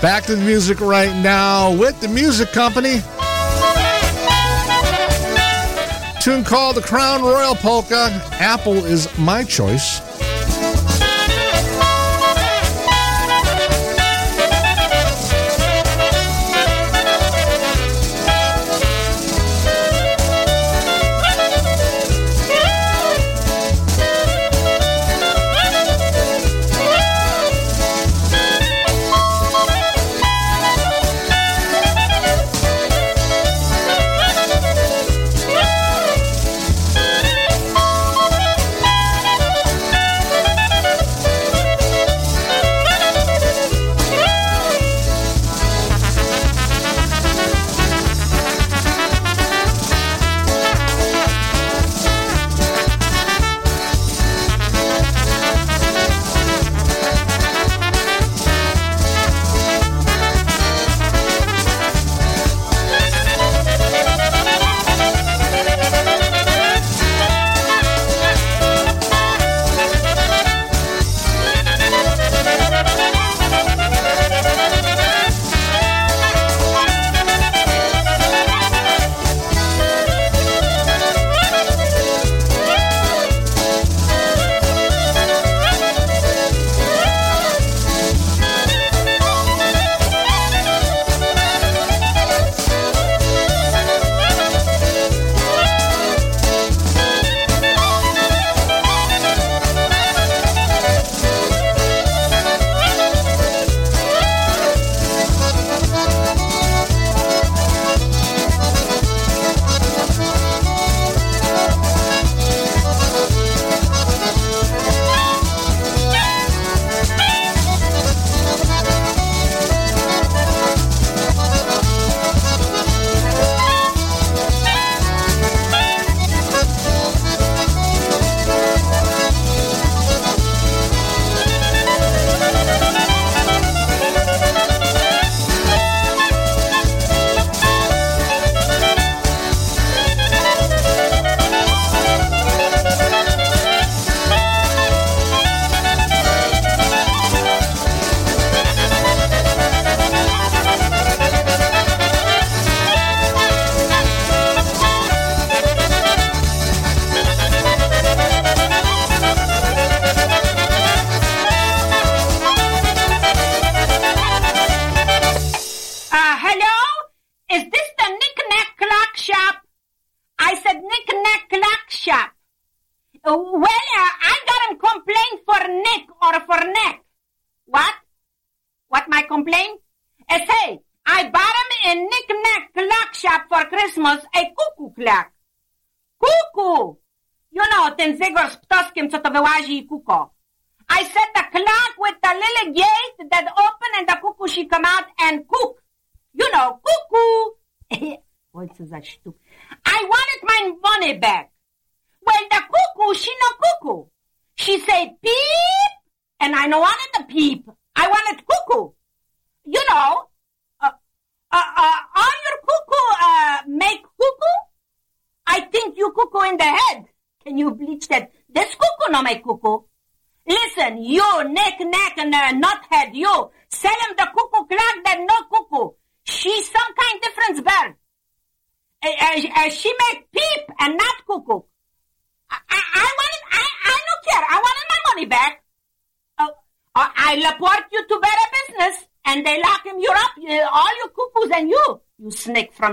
Back to the music right now with the music company. Tune called the Crown Royal Polka. Apple is my choice.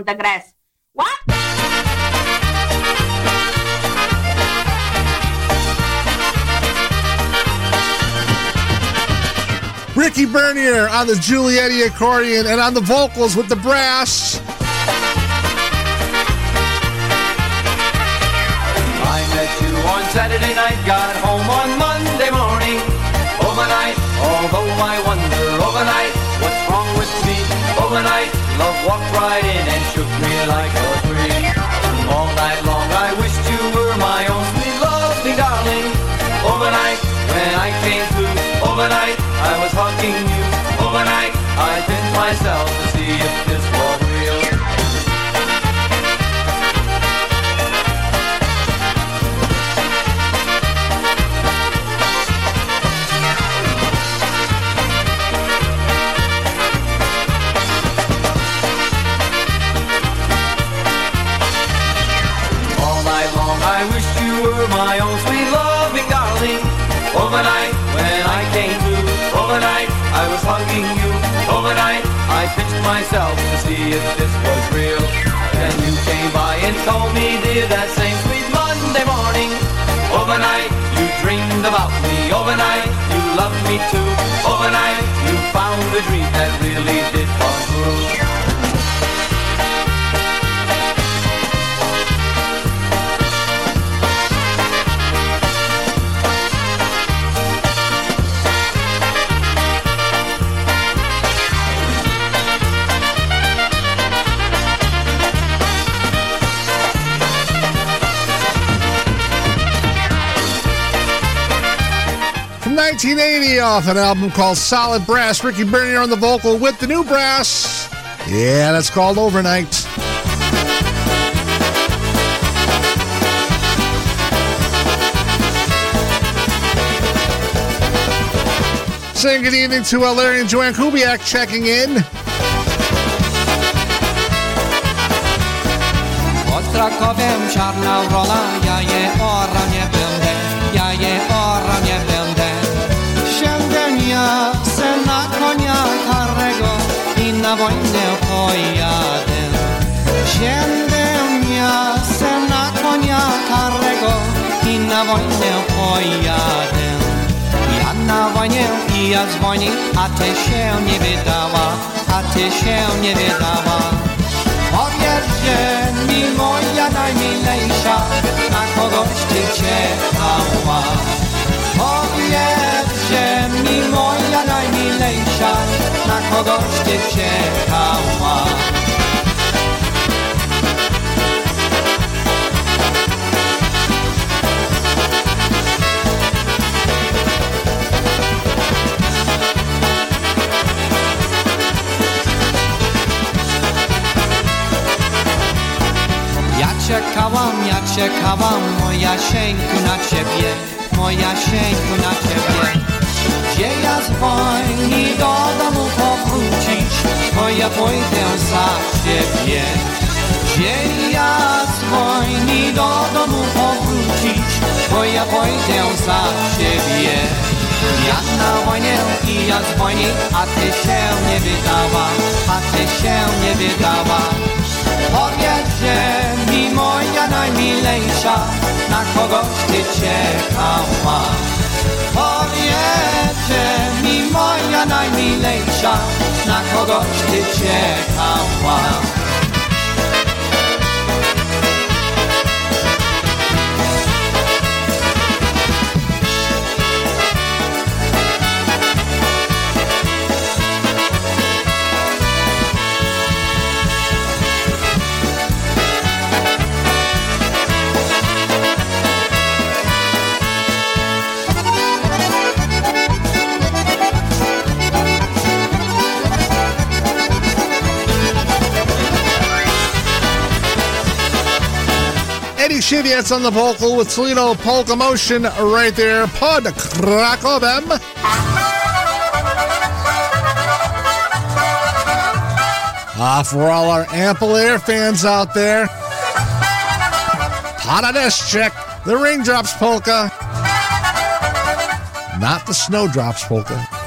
From the grass. What? Ricky Bernier on the Giulietti accordion and on the vocals with the brass. I met you on Saturday night, got home on Monday morning. Overnight, although I wonder overnight what's wrong with me. Overnight, love walked right in Overnight, I pinned myself to see if this was real. All night long I wished you were my own sweet Pinched myself to see if this was real. Then you came by and told me, dear, that same sweet Monday morning. Overnight you dreamed about me. Overnight you loved me too. Overnight you found a dream that really did come true. 1980 off an album called Solid Brass. Ricky Bernier on the vocal with the new brass. Yeah, that's called Overnight. Saying good evening to uh, Larry and Joanne Kubiak checking in. Krakowiem czarna wrola, ja je na wojnę pojadę. Siędę se na konia karego i na wojnę pojadę. Ja na i ja z wojny, a ty się nie wydała, a ty się nie wydała. Powiedz, mi moja najmilejsza na kogoś ty czekała. Powiedz, że mi moja najmilejsza na kogoś ty czekała. Czekałam, ja czekałam, moja sieńku na ciebie, moja sieńku na ciebie. Gdzie ja z wojny do domu powrócić, bo ja pójdę za ciebie. Gdzie ja z wojny do domu powrócić, bo ja pójdę za ciebie. Ja na wojnę i ja z wojny, a ty się nie wydała, a ty się nie wydała. Powiedz, że mi moja najmilejsza na kogoś ty czekała. Że mi moja najmilejsza, na kogoś ty czekała. Eddie Shivietz on the vocal with Toledo Polka Motion right there. Pod them. Ah, for all our Ample Air fans out there. Potadesh check. The raindrops polka. Not the snowdrops polka.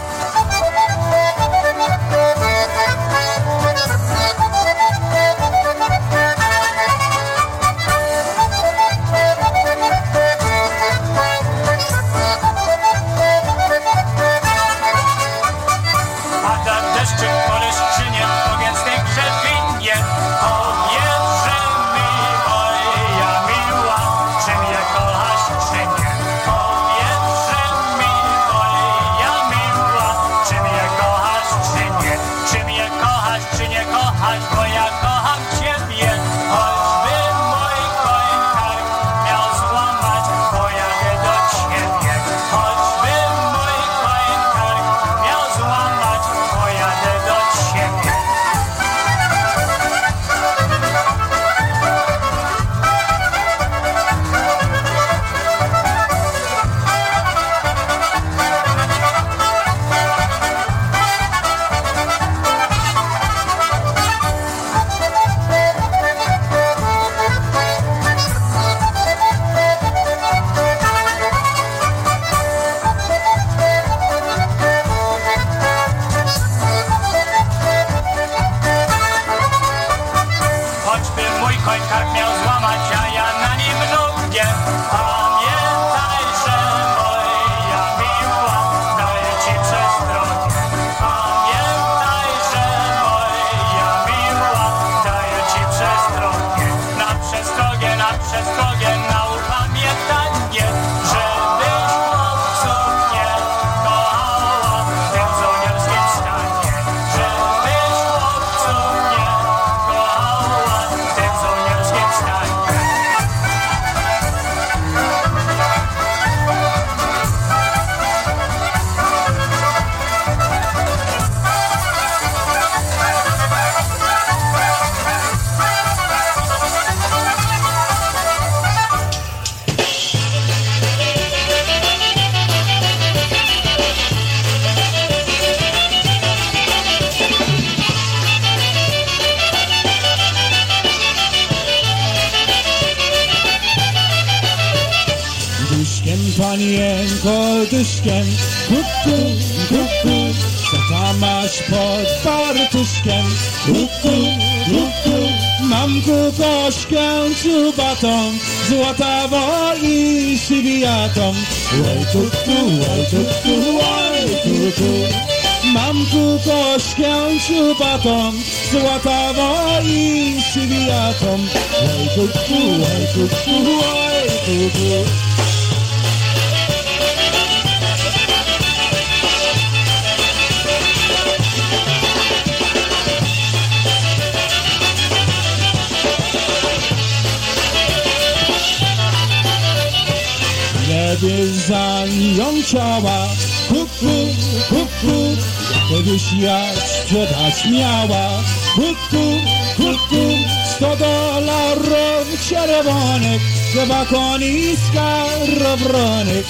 czerwonek, zabakoniska robronek.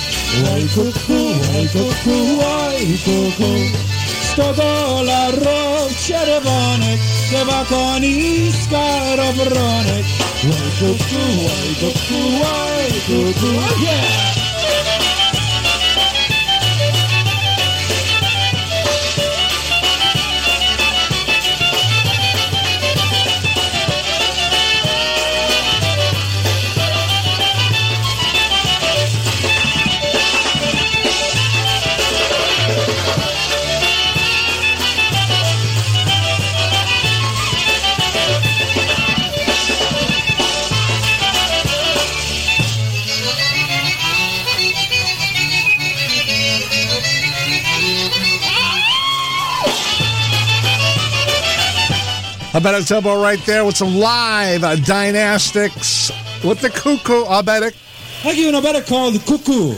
Łaj kuku, łaj kuku, łaj kuku. Sto dolarów czerwonek, zabakoniska robronek. Łaj kuku, łaj kuku, łaj kuku, yeah! Better tempo right there with some live uh, dynastics with the cuckoo Abetic. I give you a better call the cuckoo.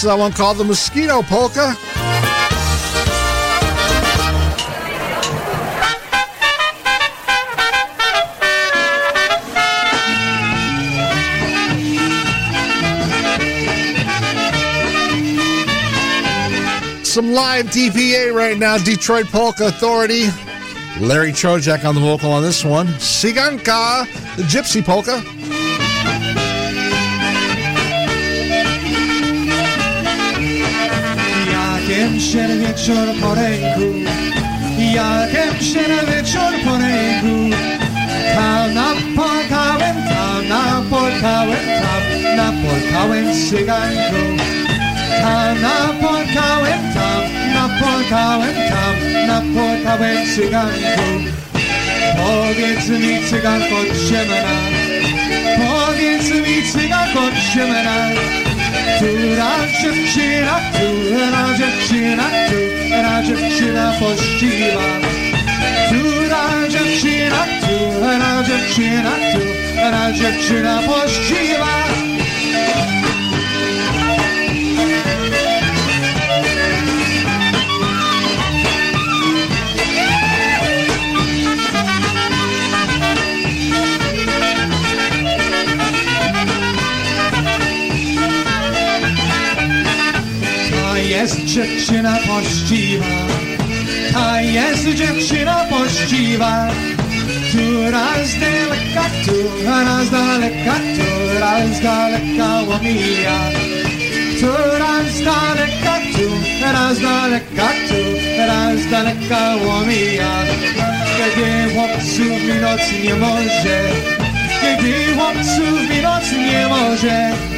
That's uh, one called the Mosquito Polka. Some live DPA right now, Detroit Polka Authority. Larry Trojak on the vocal on this one. Cyganka, the Gypsy Polka. Jakiem się wieczór po ręku, jakiem się wieczór po ręku. Tam napolkałem, tam napolkałem, tam napolkałem cyganku. Tam napolkałem, tam napolkałem, tam napolkałem cyganku. Powiedz mi cyganko ciemna, powiedz mi cyganko ciemna. Dziewczyna, która dziewczyna, która dziewczyna pościwa. Która dziewczyna, która dziewczyna, która dziewczyna pościwa. Jest dziewczyna pościwa, ta jest dziewczyna pościwa, która z daleka, która z daleka, która z daleka omija. Która z daleka, która z daleka, która z daleka omija. Kiedy chłopców minąć nie może, kiedy chłopców minąć nie może,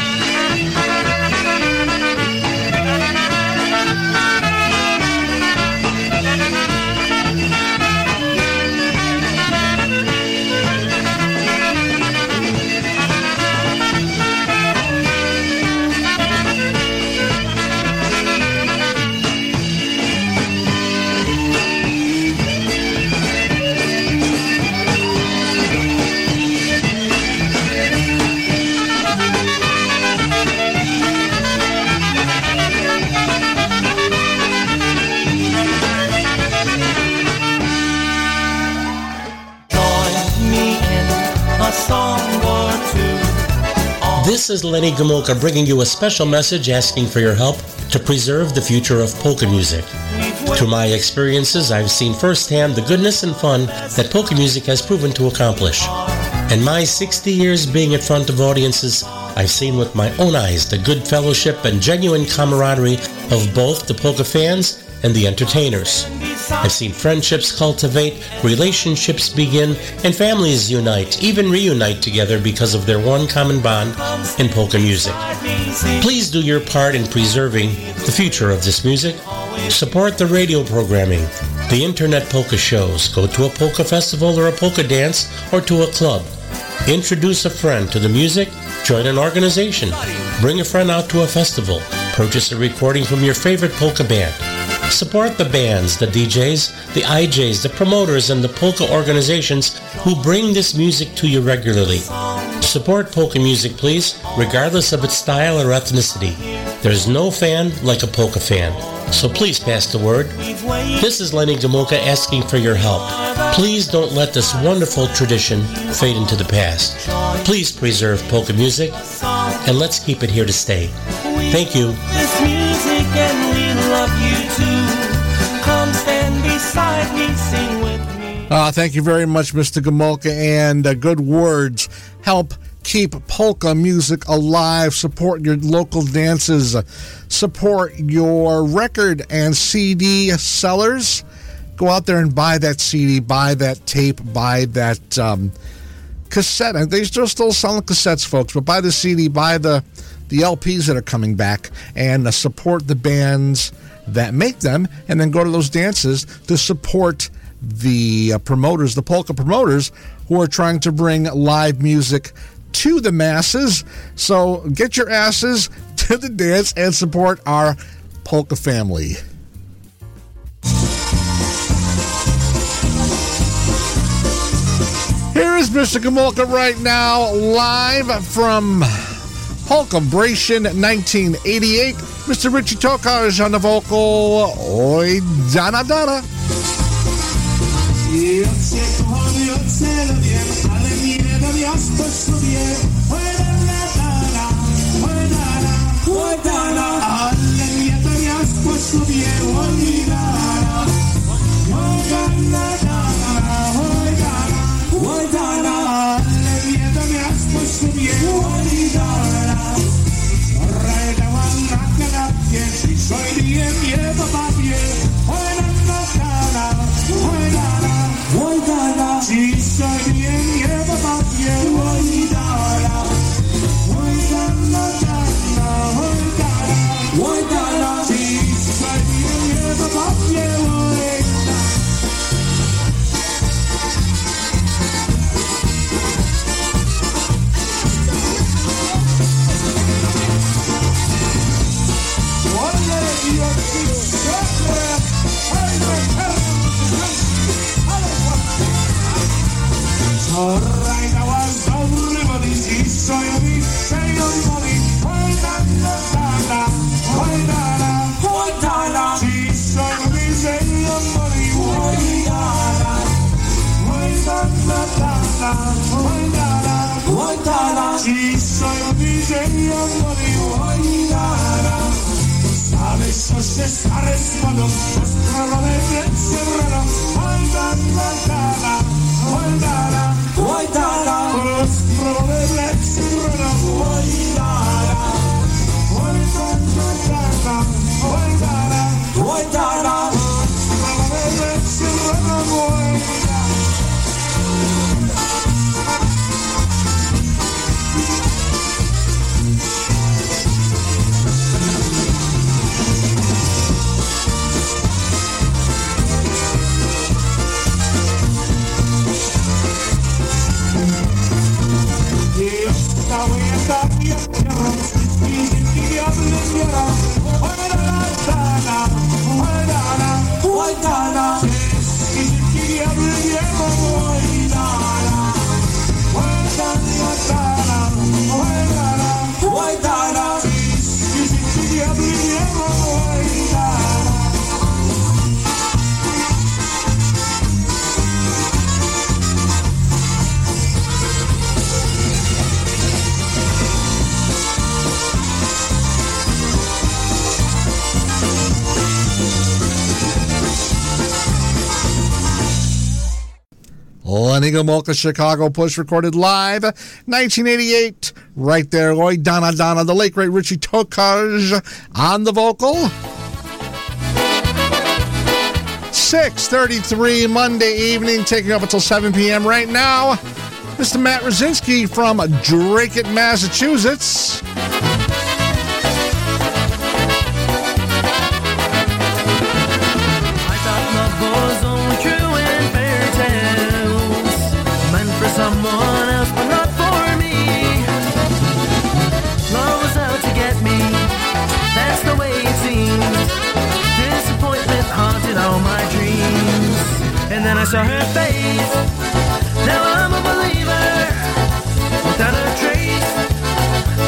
is Lenny Gomulka bringing you a special message asking for your help to preserve the future of polka music. Through my experiences, I've seen firsthand the goodness and fun that polka music has proven to accomplish. In my 60 years being in front of audiences, I've seen with my own eyes the good fellowship and genuine camaraderie of both the polka fans and the entertainers. I've seen friendships cultivate, relationships begin, and families unite, even reunite together because of their one common bond in polka music. Please do your part in preserving the future of this music. Support the radio programming, the internet polka shows, go to a polka festival or a polka dance, or to a club. Introduce a friend to the music, join an organization, bring a friend out to a festival, purchase a recording from your favorite polka band. Support the bands, the DJs, the IJs, the promoters, and the polka organizations who bring this music to you regularly. Support polka music, please, regardless of its style or ethnicity. There's no fan like a polka fan. So please pass the word. This is Lenny Gomulka asking for your help. Please don't let this wonderful tradition fade into the past. Please preserve polka music, and let's keep it here to stay. Thank you. Uh, thank you very much, Mr. Gomulka, and uh, good words help keep polka music alive. Support your local dances. Support your record and CD sellers. Go out there and buy that CD, buy that tape, buy that um, cassette. And they're still still selling cassettes, folks. But buy the CD, buy the the LPs that are coming back, and uh, support the bands that make them. And then go to those dances to support the uh, promoters, the polka promoters, who are trying to bring live music to the masses. So get your asses to the dance and support our polka family. Here is Mr. Gomulka right now, live from Polkabration 1988. Mr. Richie Tokarz on the vocal. Oj, Dana Dana. Kanapie, szojnie mnie po babie. Oj, Rozprawione ręce wroną. Oj, dana, dana, oj, dana, oj, dana. Rozprawione quisiera An Eagle Chicago Push recorded live 1988. Right there, Lloyd Donna Donna, the late great Richie Tokarz on the vocal. 6.33 Monday evening, taking up until 7 p.m. right now. Mr. Matt Rosinski from Dracut Massachusetts. saw her face. Now I'm a believer without a trace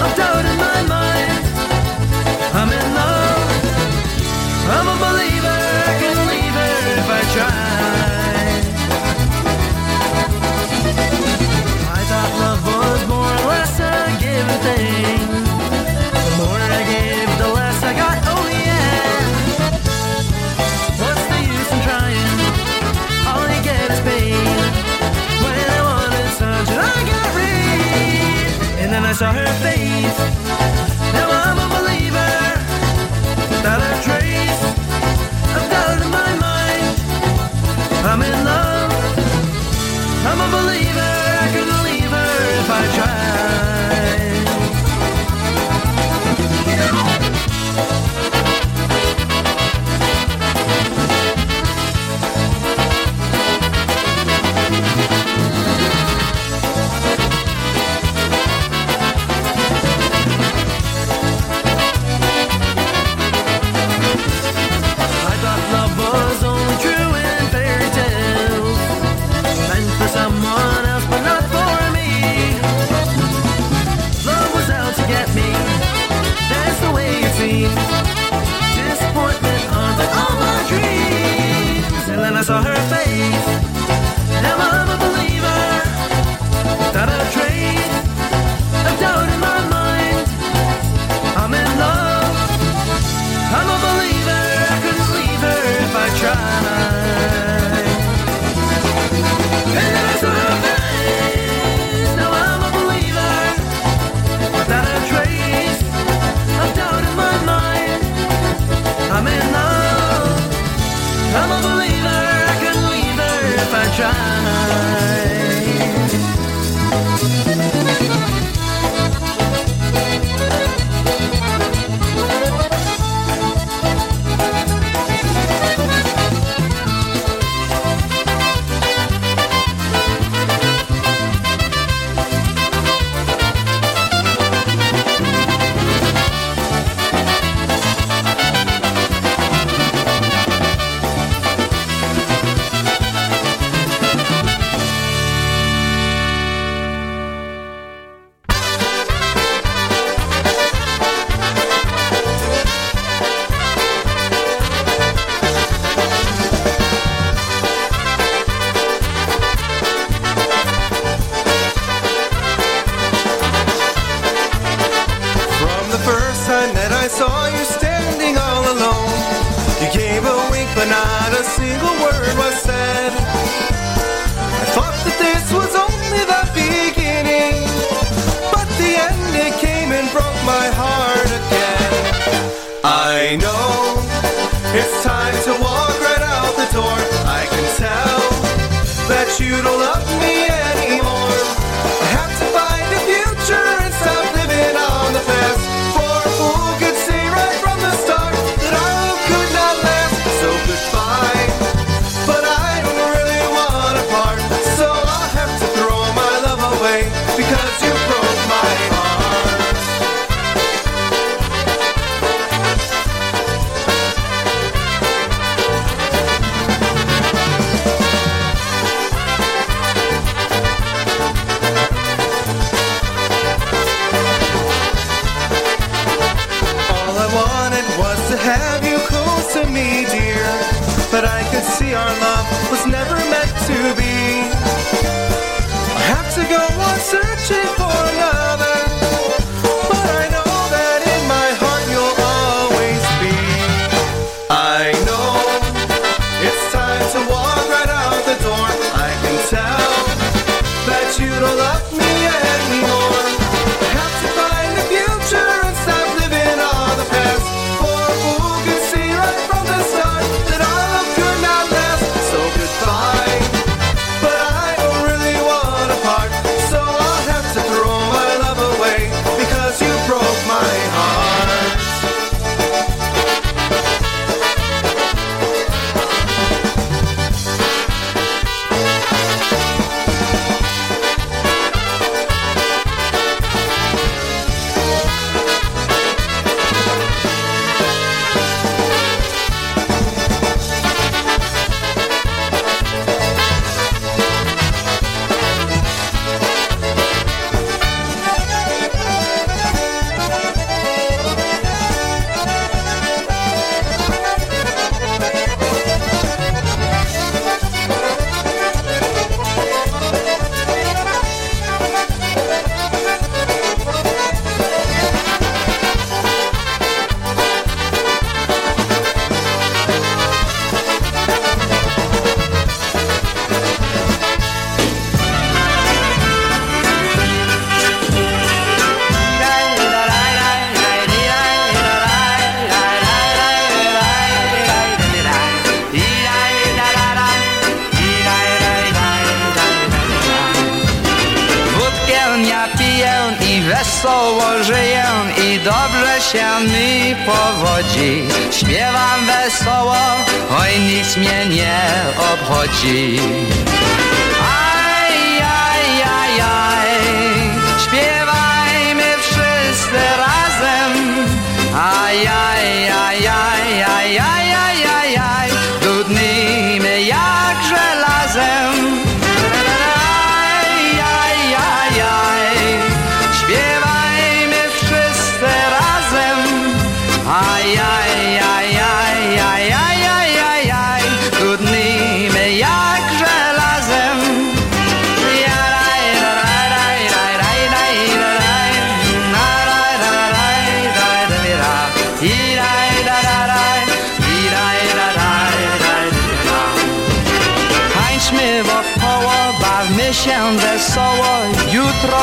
of doubt in my mind. I'm in love. I'm a believer. I can leave her if I try. I thought love was more or less a given thing. I saw her face. Now I'm a believer, without a trace of doubt in my mind. I'm in love, I'm a believer. you to love me. But I could see our love was never meant to be. I have to go on searching for another.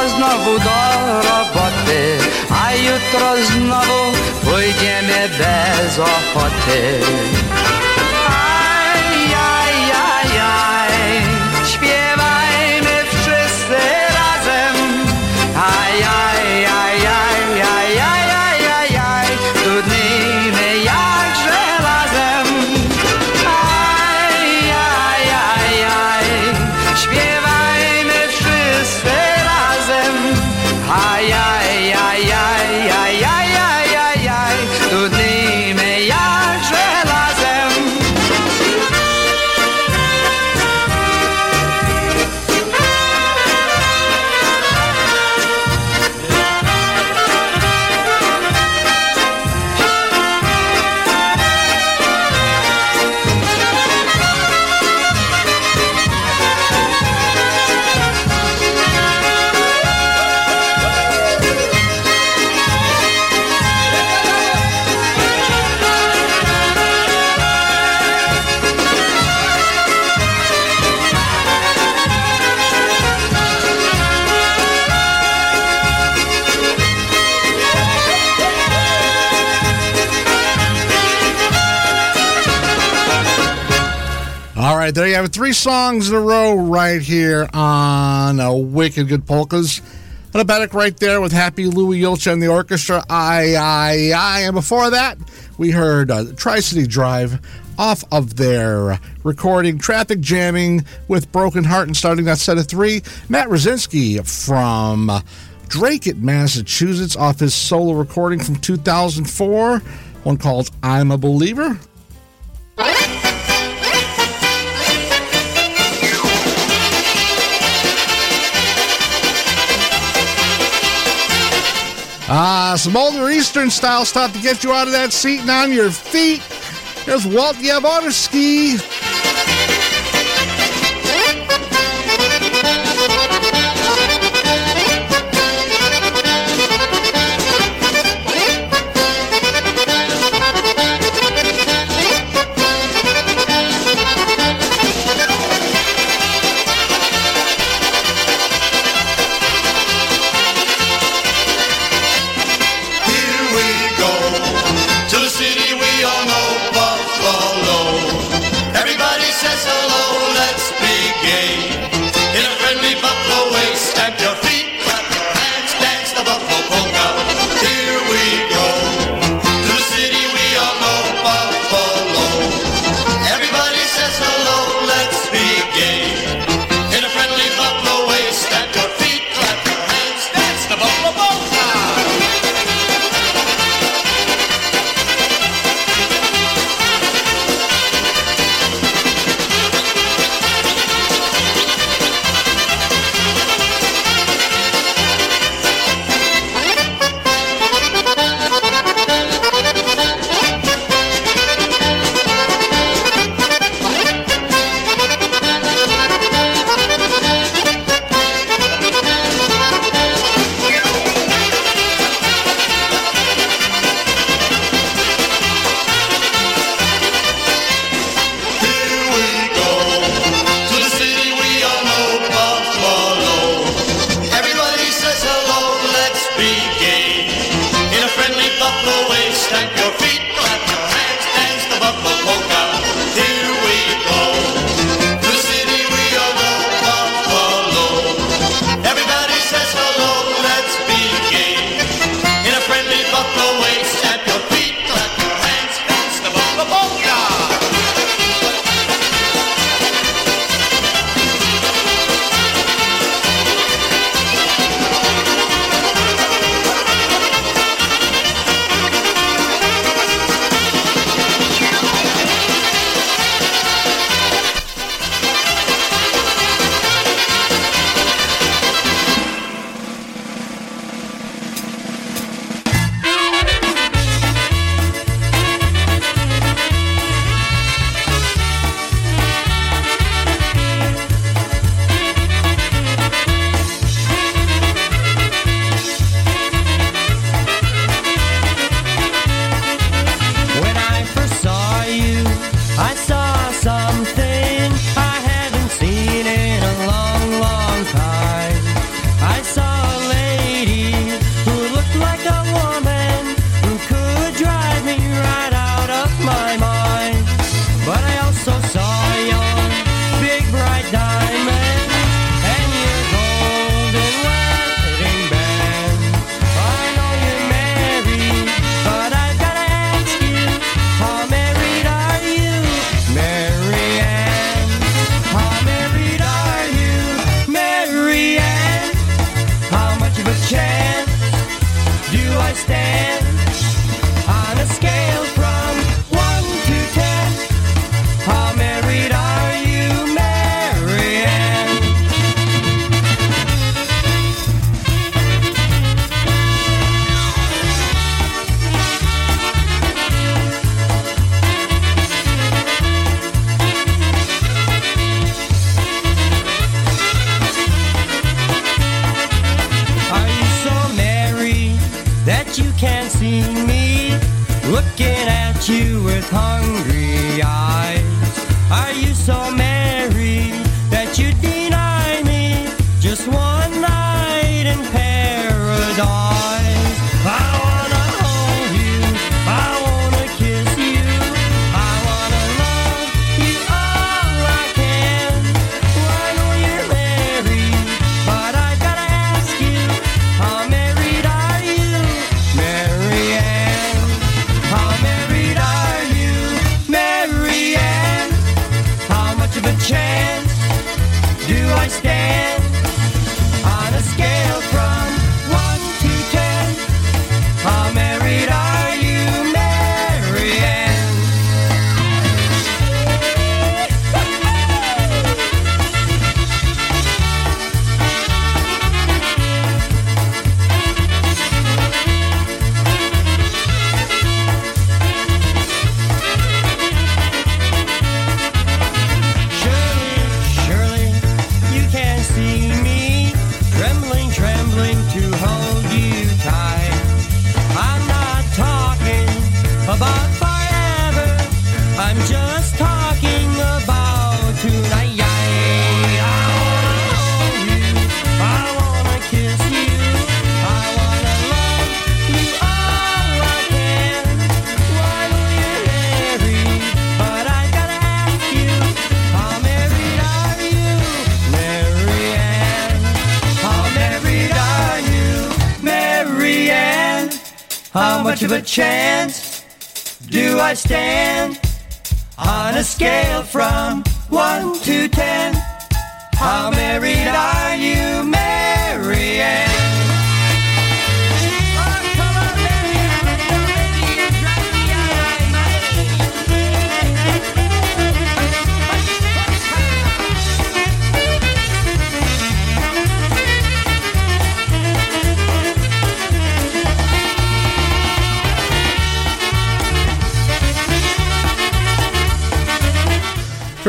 Znowu do roboty A jutro znowu pójdziemy bez ochoty right, there you have it. Three songs in a row right here on uh, Wicked Good Polkas. And a Betic right there with Happy Louie Julcia and the orchestra. I, I, I. And before that, we heard uh, Tri City Drive off of their recording Traffic Jamming with Broken Heart and starting that set of three. Matt Rosinski from Dracut Massachusetts off his solo recording from 2004, one called I'm a Believer. Ah, some older Eastern style stuff to get you out of that seat and on your feet. There's Walt Jaworski. Chance do I stand on a scale from one to ten? How married are you,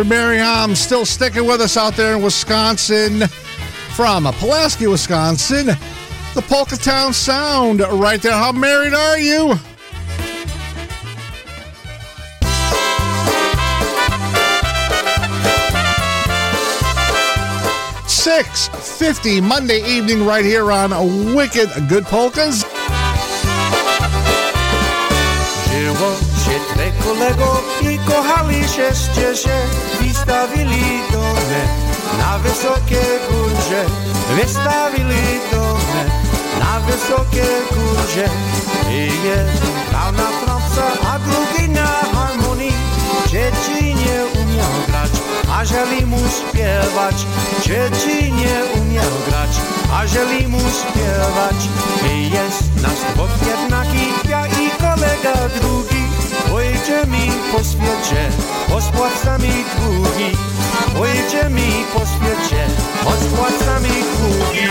For Mary Hom, still sticking with us out there in Wisconsin. From Pulaski, Wisconsin, the Polka Town Sound right there. How married are you? Six fifty Monday evening, right here on Wicked Good Polkas. I kochali się Wystawili domę na wysokie górze Wystawili domę na wysokie górze I jeden grał na trąbce, a drugi na harmonii Dzieci nie umiał grać, a żeli mu śpiewać Dzieci nie umiał grać, a żeli mu śpiewać I jest nas dwóch jednaki, ja i kolega drugi Pojedziemy po świecie, pospłacamy długi. Pojedziemy po świecie, pospłacamy długi.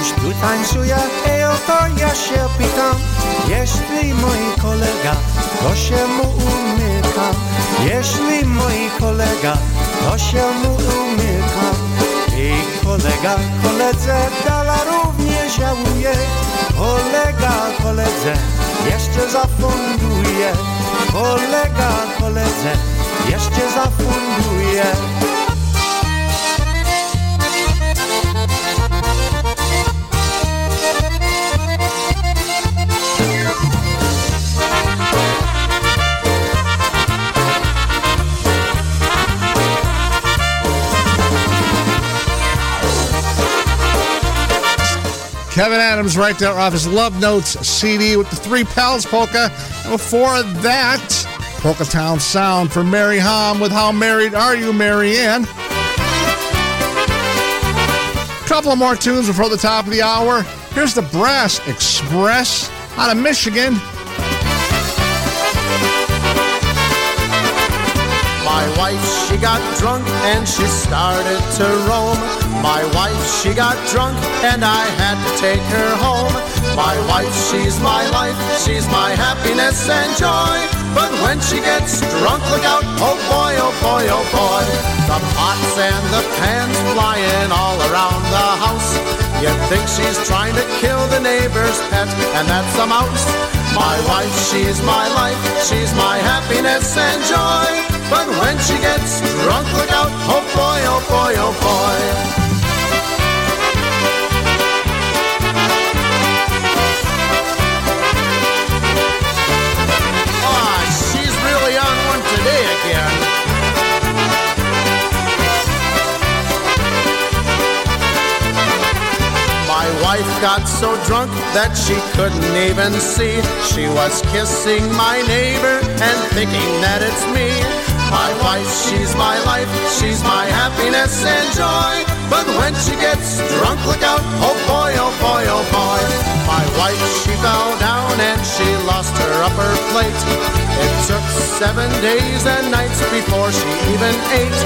Któż tu tańcuje, ej o to ja się pytam. Jeśli mój kolega, to się mu umyka. Jeśli mój kolega, to się mu umyka. I kolega koledze dala również żałuje. Kolega koledze jeszcze zafunduje. Kolega koledze jeszcze zafunduje Kevin Adams right there off his Love Notes CD with the Three Pals polka. And before that, Polka Town Sound for Mary Hom with How Married Are You, Marianne? A couple of more tunes before the top of the hour. Here's the Brass Express out of Michigan. My wife she got drunk and she started to roam. My wife, she got drunk and I had to take her home. My wife, she's my life, she's my happiness and joy. But when she gets drunk, look out, oh boy, oh boy, oh boy. The pots and the pans flying all around the house. You'd think she's trying to kill the neighbor's pet, and that's a mouse. My wife, she's my life, she's my happiness and joy. But when she gets drunk, look out, oh boy, oh boy, oh boy. Ah, she's really on one today again. My wife got so drunk that she couldn't even see. She was kissing my neighbor and thinking that it's me. My wife, she's my life, she's my happiness and joy. But when she gets drunk, look out, oh boy, oh boy, oh boy. My wife, she fell down and she lost her upper plate. It took seven days and nights before she even ate.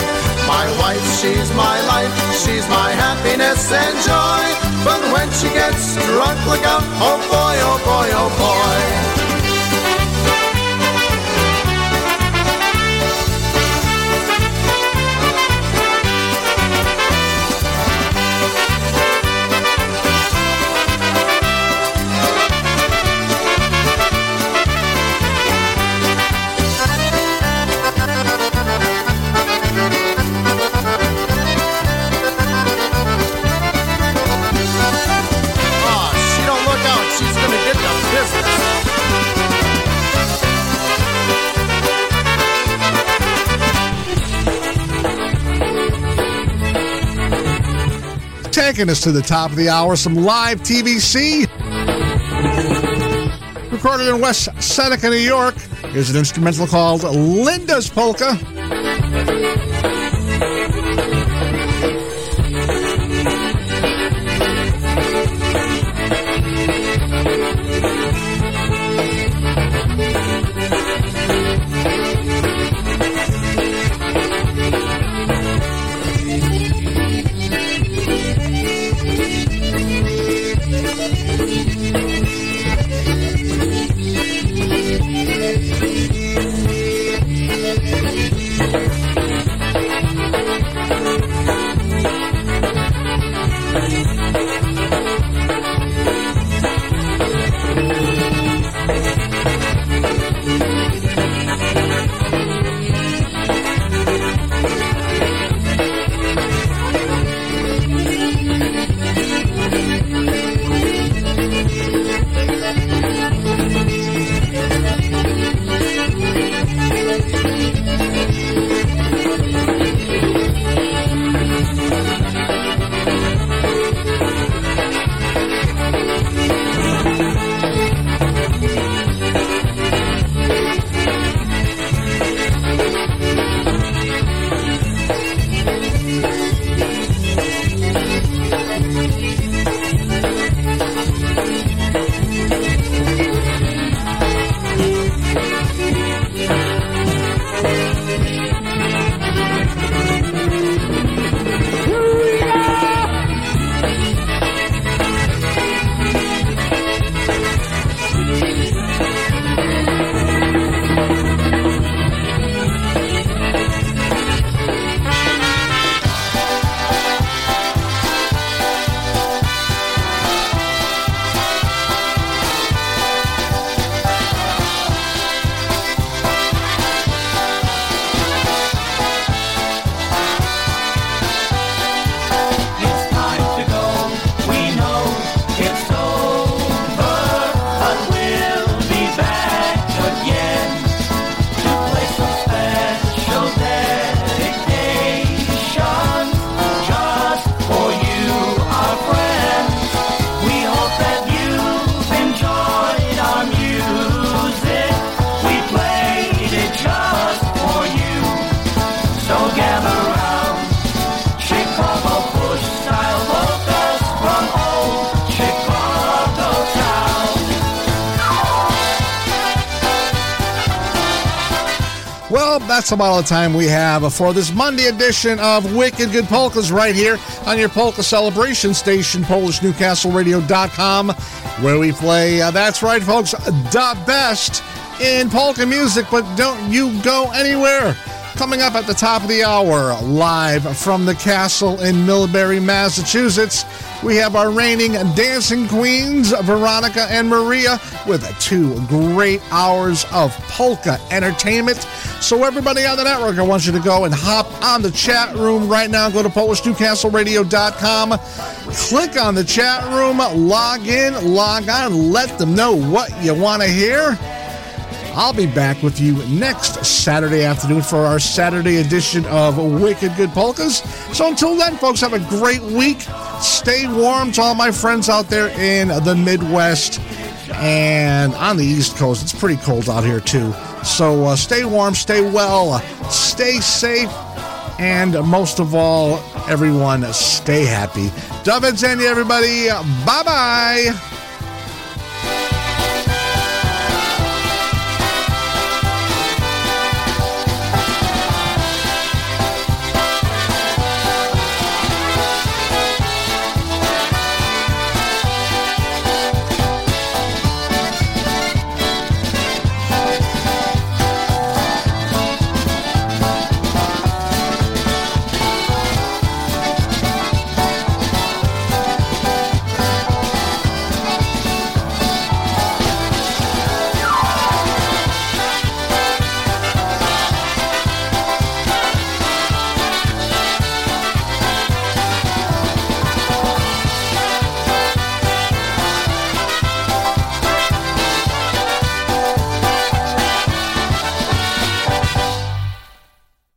My wife, she's my life, she's my happiness and joy. But when she gets drunk, look out, oh boy, oh boy, oh boy. Taking us to the top of the hour, some live TVC. Recorded in West Seneca, New York, is an instrumental called Linda's Polka. That's about all the time we have for this Monday edition of Wicked Good Polkas right here on your polka celebration station, PolishNewcastleRadio.com, where we play, uh, that's right, folks, the best in polka music, but don't you go anywhere. Coming up at the top of the hour, live from the castle in Millbury, Massachusetts, we have our reigning dancing queens, Veronica and Maria, with two great hours of polka entertainment. So, everybody on the network, I want you to go and hop on the chat room right now. Go to PolishNewcastleRadio.com, click on the chat room, log in, log on, let them know what you want to hear. I'll be back with you next Saturday afternoon for our Saturday edition of Wicked Good Polkas. So until then, folks, have a great week. Stay warm to all my friends out there in the Midwest and on the East Coast. It's pretty cold out here, too. So uh, stay warm, stay well, stay safe, and most of all, everyone, stay happy. Do widzenia, everybody. Bye bye.